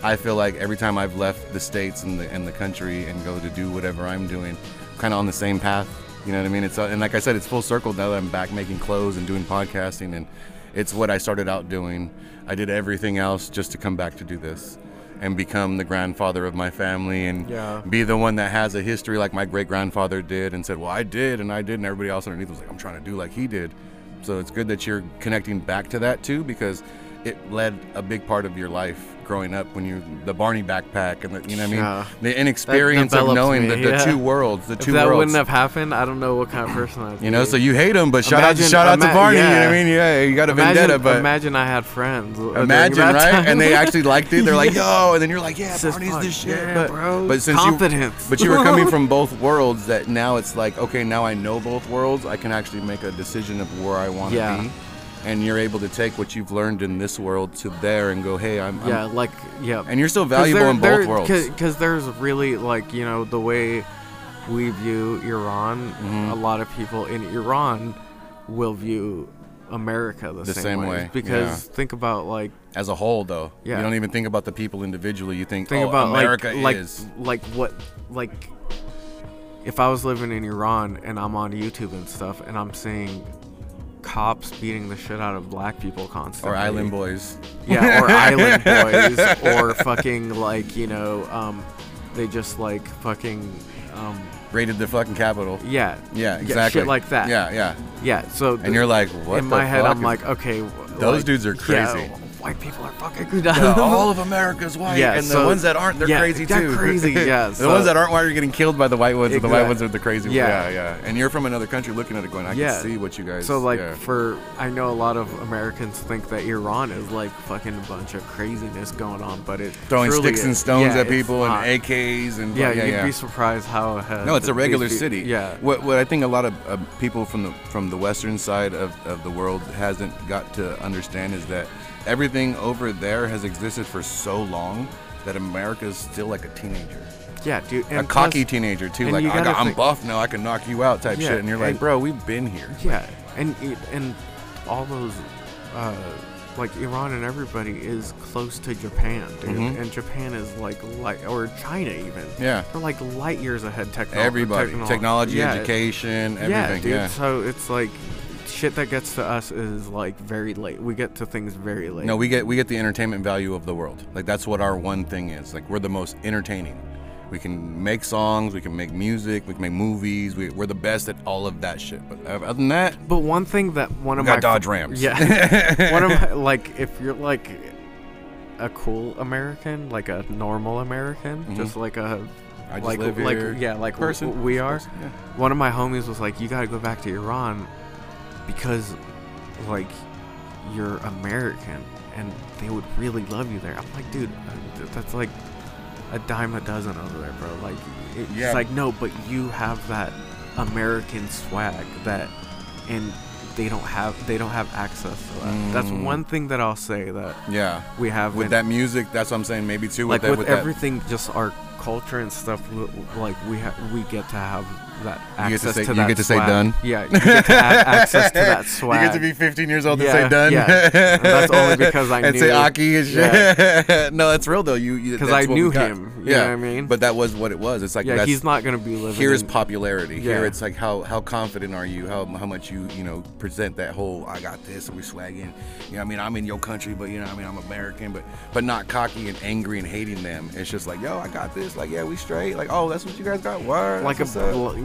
I feel like every time I've left the states and the and the country and go to do whatever I'm doing, kind of on the same path. You know what I mean? It's uh, and like I said, it's full circle now that I'm back making clothes and doing podcasting, and it's what I started out doing. I did everything else just to come back to do this and become the grandfather of my family and Yeah. be the one that has a history like my great grandfather did and said, Well, I did and I did, and everybody else underneath was like, I'm trying to do like he did. So it's good that you're connecting back to that too because it led a big part of your life growing up when you the Barney backpack and the, you know what I mean the inexperience of knowing me, the, the yeah. two worlds the if two that worlds wouldn't have happened, I don't know what kind of person I'd be. you know so you hate him but shout out Imagine- shout out to Barney you know what I mean yeah you got a imagine, vendetta but imagine I had friends. Imagine, right? And they actually liked it. They're like, (laughs) "Yo," and then you're like, "Yeah, Barney's this shit." Yeah, but, bro. but since Confidence. you, but you were coming from (laughs) both worlds. That now it's like, okay, now I know both worlds. I can actually make a decision of where I want to Yeah. be, and you're able to take what you've learned in this world to there and go, "Hey, I'm." I'm- yeah, like yeah. and you're still valuable in both worlds. Because there's really like you know the way we view Iran. Mhm. A lot of people in Iran will view America the, The same way, Because think about like As a whole, though, Yeah. you don't even think about the people individually. You think, think oh, about America like like is. like what like if I was living in Iran and I'm on YouTube and stuff and I'm seeing cops beating the shit out of black people constantly Or Island Boys. yeah or (laughs) island boys or fucking like you know um they just like fucking um Raided the fucking capital. yeah Yeah, exactly. shit like that Yeah, yeah. yeah so And you're like, what? in my head fuck I'm like okay Those like, dudes are yeah, crazy. White people are fucking Yeah, (laughs) all of America's white, Yeah, and the ones that aren't, they're yeah, crazy they're too. crazy, (laughs) yeah, the ones that aren't white are getting killed by the white ones, and the white ones are the crazy ones. Yeah. Yeah. And you're from another country looking at it going, I can see what you guys. So like for I know a lot of Americans think that Iran is like fucking a bunch of craziness going on, but it throwing sticks and stones at people and AKs and yeah, yeah, you'd be surprised how No, it's a regular city. Yeah, What what I think a lot of uh, people from the from the western side of, of the world hasn't got to understand is that everything over there has existed for so long that America is still like a teenager. yeah, dude. a cocky plus- teenager too. Like I got, I'm buff now, I can knock you out type Yeah, shit. And you're like, and- bro, we've been here. Yeah, and and all those uh, like Iran and everybody is close to Japan, dude. Mhm. And Japan is like light or China even. Yeah. They're like light years ahead. technology. Everybody, technolo- technology, yeah, education, Yeah, dude. Yeah. So it's like shit that gets to us is like very late. We get to things very late. No, we get we get the entertainment value of the world. Like that's what our one thing is. Like we're the most entertaining. We can make songs, we can make music, we can make movies. We, we're the best at all of that shit. But other than that, But one thing that one of got my Dodge Rams. Yeah. (laughs) one of my like if you're like a cool American, like a normal American, Mhm. just like a I just like live like here. yeah, like person. person we are. Yeah. One of my homies was like, "You gotta go back to Iran because like you're American and they would really love you there." I'm like, dude, uh, that's like a dime a dozen over there, bro. Like, it, Yeah. it's like no, but you have that American swag that, and they don't have they don't have access to that. That's Mm. one thing that I'll say that Yeah. we have With in- that music, that's what I'm saying. Maybe too. like with, that, with, with everything, just our culture and stuff. Like we we get to have that You get to say- to you that. get to say done? Yeah, you get to have (laughs) access to that swag. You get to be 15 years old Yeah, and say done. yeah. That's only because I (laughs) and say knew- Aki and shit. (laughs) no, that's real though. You because I knew him. You yeah, know what I mean? But that was what it was. It's like yeah, he's not gonna be living. Here's in- popularity. Here it's like how how confident are you? How how much you you know present that whole I got this and we swagging. You know, I mean I'm in your country, but you know I mean I'm American, but but not cocky and angry and hating them. It's just like yo I got this. Like yeah we straight. Like oh that's what you guys got. Word. like a,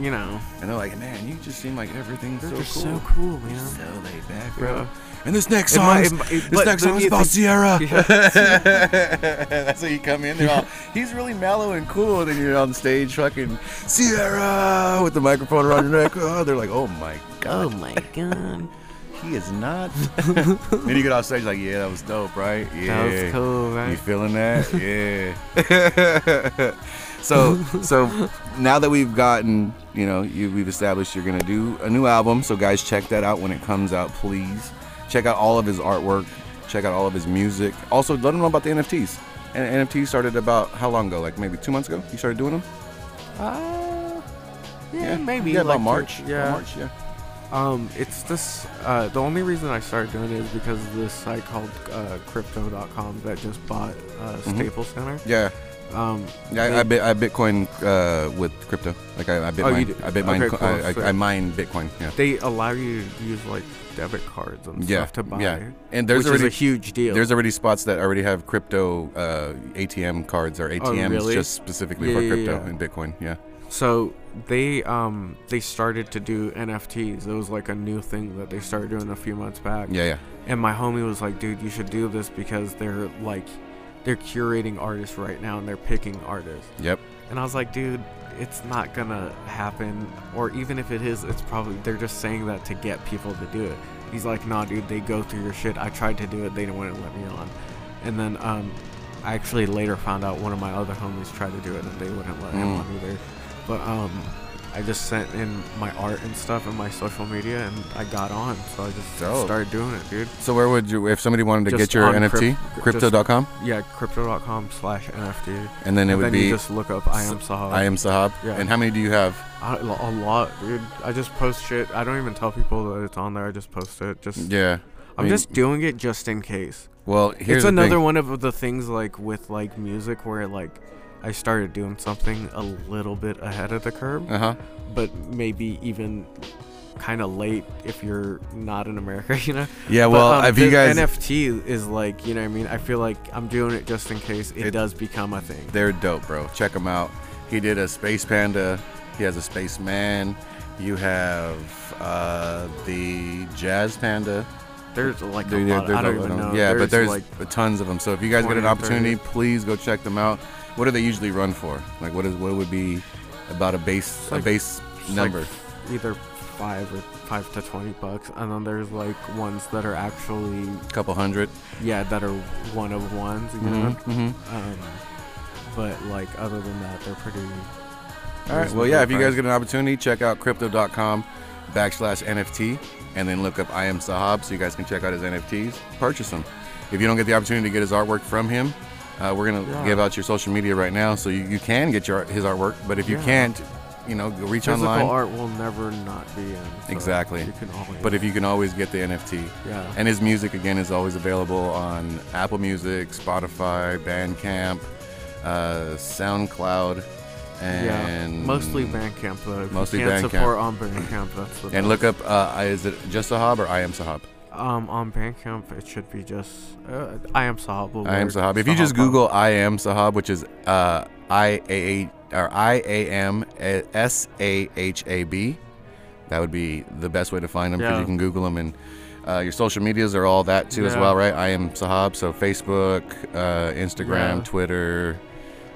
that's what's up." bl- you know, And they're like man you just seem like everything's so cool. so cool, man. So laid back, bro. Yeah. And this next song, might- is- it might- it- this but next song is you about think- Sierra. (laughs) Yeah. (laughs) That's how you come in. They're all, he's really mellow and cool. And then you're on stage, fucking Sierra with the microphone around your neck. Oh, they're like, oh my god, Oh my god, he is not. (laughs) then you get off stage like, yeah, that was dope, right? Yeah, that was cool, right? You feeling that? Yeah. So so now that we've gotten, you know, you, we've established you're gonna do a new album. So guys, check that out when it comes out, please. Check out all of his artwork. Check out all of his music. Also, let him know about the NFTs. And NFT started about how long ago? Like maybe two months ago. You started doing them? Uh, yeah, maybe. Yeah, about like, March. Yeah. March. Yeah. Um, it's this. Uh, the only reason I started doing it is because of this site called uh, Crypto.com that just bought uh, Mhm. Staples Center. Yeah. Um, Yeah, I, I, bit, I Bitcoin uh, with crypto. Like I, I Bitcoin. Oh, do? I Bitcoin. Okay, cool, I, I. I mine Bitcoin. Yeah. they allow you to use like debit cards and Yeah, stuff to buy, yeah. And there's already is a huge deal. There's already spots that already have crypto uh, ATM cards or ATMs Oh, really? just specifically Yeah, for yeah, crypto yeah. and Bitcoin. Yeah. So they um they started to do NFTs. It was like a new thing that they started doing a few months back. Yeah, yeah. And my homie was like, "Dude, you should do this because they're like they're curating artists right now and they're picking artists." Yep. And I was like, "Dude, it's not gonna happen. Or even if it is, it's probably they're just saying that to get people to do it." He's like, "Nah, dude, they go through your shit. I tried to do it. They didn't want to let me on." And then um I actually later found out one of my other homies tried to do it and they wouldn't let him Mm. on either. But um I just sent in my art and stuff and my social media and I got on. So I just Dope. started doing it, dude. So where would you, if somebody wanted to Just get your NFT, cryp- crypto.com, Yeah, crypto.com slash NFT. and then it And would then be you just look up I am Sahab. I am Sahab. Yeah. And how many do you have? I, a lot, dude. I just post shit. I don't even tell people that it's on there. I just post it. Just Yeah. I I'm mean, just doing it just in case. Well, here's it's the another thing. one of the things like with like music where like I started doing something a little bit ahead of the curve, Uh huh. but maybe even kind of late if you're not in America, (laughs) you know. Yeah. But, Well, um, if you the guys, NFT is like, you know what I mean? I feel like I'm doing it just in case it, It- does become a thing. they're dope, bro. Check them out. He did a space panda. He has a spaceman. You have uh, the jazz panda. There's like a There- lot. there's I don't a- even know. Yeah, but there's like tons of them. So if you guys get an 20 or 30. opportunity, please go check them out. What do they usually run for? Like what is what would be about a base a base number? like either five or five to twenty bucks, and then there's like ones that are actually A couple hundred. yeah that are one of ones, you know. Mm-hmm. Um, but like other than that, they're pretty. All right. Well, yeah. If you guys get an opportunity, check out crypto.com backslash NFT and then look up I am Sahab so you guys can check out his NFTs. Purchase them. If you don't get the opportunity to get his artwork from him, uh, we're gonna Yeah. give out your social media right now so you, you can get your his artwork. But if you Yeah. can't, you know, go reach Physical online. art will never not be in. so Exactly. You can always. But if you can always get the NFT. yeah. And his music again is always available on Apple Music, Spotify, Bandcamp, uh, SoundCloud, and yeah, mostly Bandcamp though. If Mostly you can't Bandcamp. support on Bandcamp. That's the And best. look up, uh, is it just Sahab or I am Sahab? Um, on Bandcamp, it should be just uh, I am Sahab. I am. Sahab. If you just Google I am Sahab, which is uh, I A A or I A M S A H A B, that would be the best way to find them because Yeah. you can Google them and. Uh, your social medias are all that too as well, right? I am Sahab, so Facebook, uh, Instagram, Yeah. Twitter,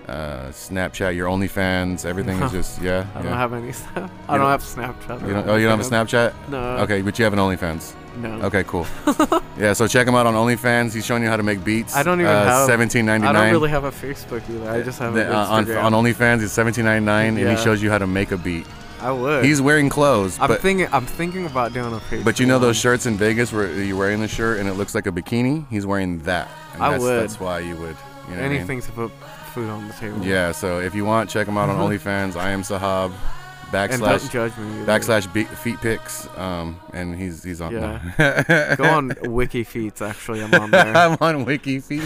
uh, Snapchat, your OnlyFans, everything is (laughs) just yeah. I yeah. don't have any stuff. I don't don't- have Snapchat. You don't, oh, you don't have a Snapchat? No. Okay, but you have an OnlyFans. No. Okay, cool. (laughs) yeah, so check him out on OnlyFans. He's showing you how to make beats. I don't even uh, have. seventeen ninety nine. I don't really have a Facebook either. I just have The- uh, on, Instagram. on OnlyFans, it's seventeen ninety nine, and he shows you how to make a beat. I would. He's wearing clothes, I'm thinking. I'm thinking about doing a Facebook. but you know those shirts in Vegas where you're wearing the shirt and it looks like a bikini. He's wearing that. And I that's, would. That's why you would. You know what I mean? Anything to put food on the table. Yeah. So if you want, check them out on (laughs) OnlyFans. I am Sahab. And Backslash don't judge me. either. backslash beat, feet pics. Um, and he's he's on. Yeah. Go on (laughs) Wiki Feets. Actually, I'm on there. (laughs) I'm on Wiki (laughs) Feet.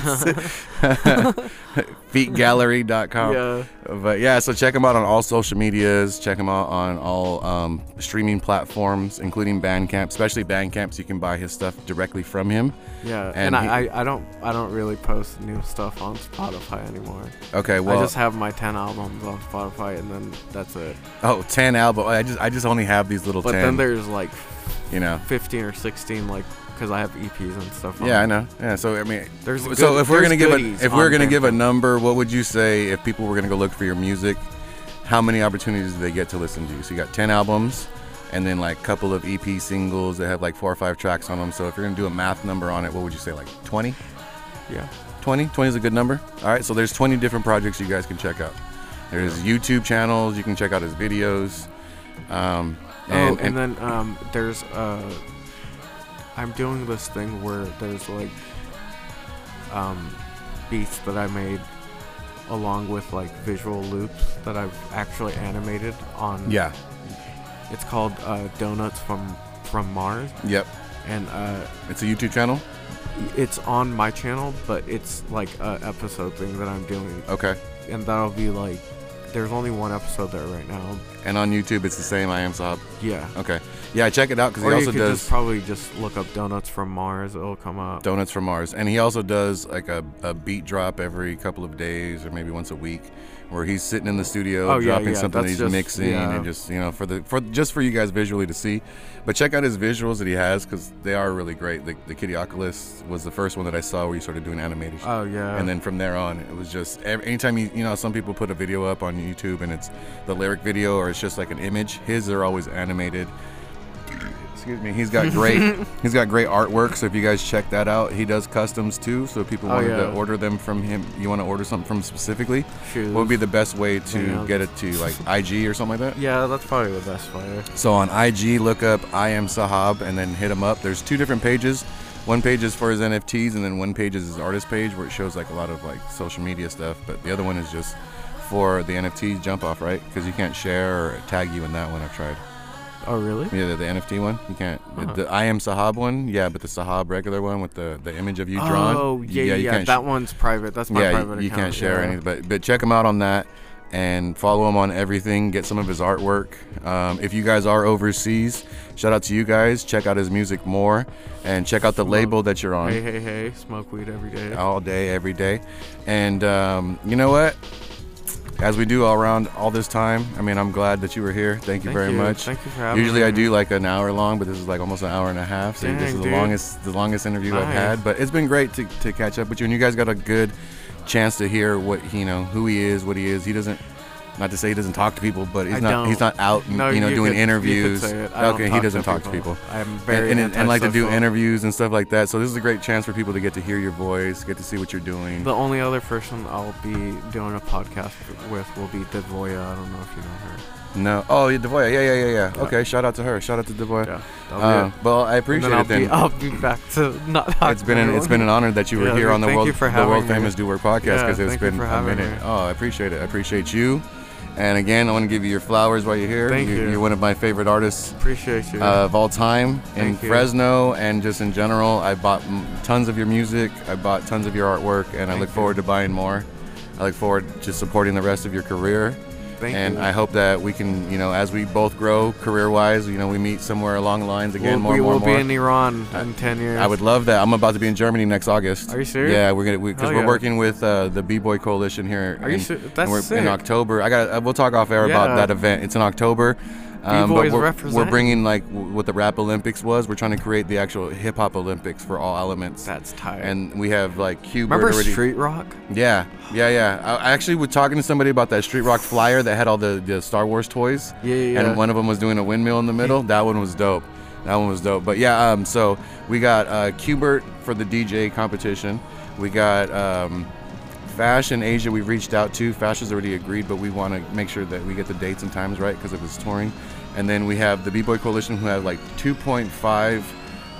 Feetgallery.com. yeah. But yeah, so check him out on all social medias. Check him out on all um, streaming platforms, including Bandcamp, especially Bandcamp, so you can buy his stuff directly from him. Yeah. And And, he- I, I, I don't I don't really post new stuff on Spotify anymore. Okay, well, I just have my 10 albums on Spotify and then that's it. oh, 10 album. I just I just only have these little But 10. then there's like you know. 15 or 16 like because I have EPs and stuff. Yeah, I know. Yeah, so I mean, There's so good- if we're gonna give a if we're gonna give a number, what would you say if people were gonna go look for your music? How many opportunities do they get to listen to you? So you got 10 albums, and then like a couple of EP singles that have like four or five tracks on them. So if you're gonna do a math number on it, what would you say? Like 20? Yeah. 20? 20 is a good number. All right, so there's 20 different projects you guys can check out. There's YouTube channels you can check out his videos. Um, and, oh, and, then um, there's uh, I'm doing this thing where there's like um, beats that I made along with like visual loops that I've actually animated on. yeah, It's called uh, Donuts from from Mars, yep, and uh, it's a YouTube channel. it's on my channel, but it's like a episode thing that I'm doing, Okay, and that'll be like there's only one episode there right now. and on YouTube it's the same. I am Sahab. Yeah. Okay, yeah, check it out because he Or you also could does just probably just look up Donuts from Mars. It'll come up. Donuts from Mars, and he also does like a, a beat drop every couple of days or maybe once a week, where he's sitting in the studio Oh, dropping yeah, something that he's just- mixing yeah. and just you know for the for just for you guys visually to see. But check out his visuals that he has because they are really great. The, the Kitty Oculus was the first one that I saw where he started doing animation. Oh yeah. and then from there on it was just ev- anytime you you know some people put a video up on youtube and it's the lyric video or it's just like an image his are always animated excuse me he's got great (laughs) he's got great artwork so if you guys check that out he does customs too so if people Oh, wanted yeah. to order them from him you want to order something from specifically Shoes. what would be the best way to Yeah. get it to like ig or something like that Yeah, that's probably the best way. so on IG, look up I am Sahab and then hit him up. There's two different pages. One page is for his NFTs, and then one page is his artist page where it shows like a lot of like social media stuff. But the other one is just for the NFTs jump off, right? Because you can't share or tag you in that one. I've tried. Oh really? Yeah, the, the NFT one you can't. the- Uh-huh. The, I am Sahab one, yeah, but the Sahab regular one with the the image of you drawn. Oh yeah, yeah. yeah. That sh- one's private. That's my yeah, private you, you can't share yeah. anything. But but check him out on that and follow him on everything. Get some of his artwork. Um, if you guys are overseas, shout out to you guys. Check out his music more and check out the Smoke. label that you're on Hey, hey, hey! Smoke weed every day. all day, every day. And um, you know what? As we do all around all this time, I mean, I'm glad that you were here. Thank you Thank very you. much. Thank you for having Usually I do like an hour long, but this is like almost an hour and a half. So this Dang, is the longest the longest interview I've had. But it's been great to, to catch up with you, and you guys got a good chance to hear what you know who he is, what he is. He doesn't. Not to say he doesn't talk to people, but he's I not. He's don't. not out, No, you know, you doing could- interviews. okay, he doesn't to talk to people. I'm very and, and, and like to do interviews and stuff like that. So this is a great chance for people to get to hear your voice, get to see what you're doing. The only other person I'll be doing a podcast with will be Devoya. I don't know if you know her. No. Oh, yeah, Devoya. Yeah, yeah, yeah, yeah. Yeah. Okay, shout out to her. Shout out to Devoya. Yeah. Uh, well, I appreciate I'll it then. Be, I'll be back to not. talk it's been an, it's been an honor that you were Yeah, here on the world the world famous Do Work podcast because it's been a minute. me. Oh, I appreciate it. I appreciate you. And again, I want to give you your flowers while you're here. Thank you. You're one of my favorite artists Appreciate you. uh, of all time in Thank you. Fresno and just in general. I bought tons of your music. I bought tons of your artwork, and I look you. forward to buying more. I look forward to supporting the rest of your career. Thank and you. I hope that we can, you know, as we both grow career-wise, you know, we meet somewhere along the lines again, we'll, more we and more will more. be in Iran in ten years. I would love that. I'm about to be in Germany next August. Are you serious? Yeah, we're gonna because Hell we're yeah. working with uh, the B Boy Coalition here. Are you in, ser- and that's sick. in October. I got. Uh, we'll talk off air about that event. It's in October. Um, but we're, we're bringing like w- what the rap Olympics was. We're trying to create the actual hip hop Olympics for all elements. That's tight. and we have like Qbert remember already. Street Rock? Yeah, yeah, yeah. I I actually was talking to somebody about that Street Rock flyer that had all the, the Star Wars toys. Yeah, yeah, yeah. And one of them was doing a windmill in the middle. That one was dope. That one was dope. But yeah, um, so we got uh, Qbert for the DJ competition. We got um, Fash in Asia. We've reached out to. Fash has already agreed, but we want to make sure that we get the dates and times right because of his touring. And then we have the B-Boy Coalition, who have like 2.5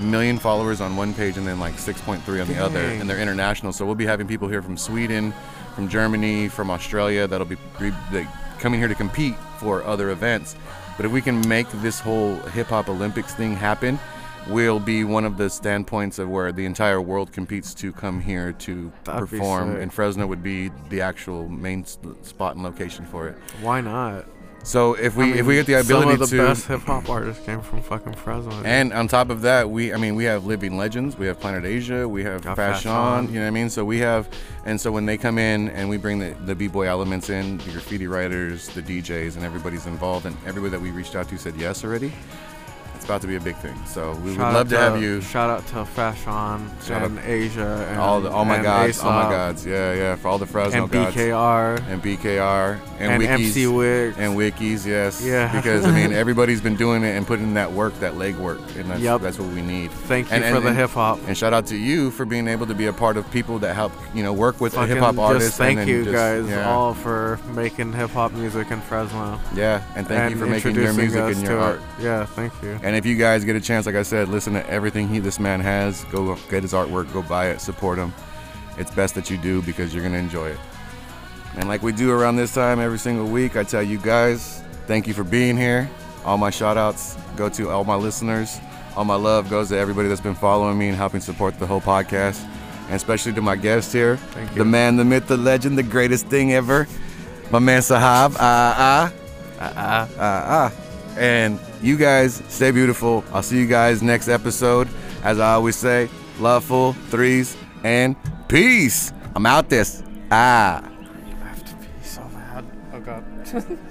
million followers on one page and then like 6.3 on the other, and they're international. So we'll be having people here from Sweden, from Germany, from Australia that'll be like, coming here to compete for other events. But if we can make this whole hip hop Olympics thing happen, we'll be one of the standpoints of where the entire world competes to come here to That'd perform, and Fresno would be the actual main spot and location for it. Why not? So if we I mean, if we get the ability some of the to best hip hop artists came from fucking Fresno. dude. and on top of that, we I mean we have living legends. We have Planet Asia. We have Got Fashion. Fashion. You know what I mean? So we have, and so when they come in and we bring the the b boy elements in, the graffiti writers, the DJs, and everybody's involved, and everybody that we reached out to said yes already. About to be a big thing. So we Shout would love to, have you. Shout out to Fashion Shout and Asia and all the all my gods, all my gods, yeah, yeah, for all the Fresno and gods, BKR and BKR and, and, wikis, MC Wicks. and wikis, yes, Yeah. because I mean (laughs) everybody's been doing it and putting that work, that leg work, and that's Yup. that's what we need. Thank you and- for and- the hip hop. And shout out to you for being able to be a part of people that help, you know, work with the hip hop artists. Thank you just- guys yeah, all for making hip hop music in Fresno. Yeah, and thank you for making your music and to your it. art. Yeah, thank you. And if you guys get a chance, like I said, listen to everything he this man has. Go get his artwork, go buy it, support him. It's best that you do because you're gonna enjoy it. And like we do around this time every single week, I tell you guys, thank you for being here. All my shout outs go to all my listeners. All my love goes to everybody that's been following me and helping support the whole podcast. And especially to my guest here, Thank the man, the myth, the legend, the greatest thing ever, my man Sahab. Ah ah. Uh-uh. Ah, ah. And you guys stay beautiful. I'll see you guys next episode. As I always say, loveful, threes, and peace. I'm out this. Ah. Have to so. Oh god. (laughs)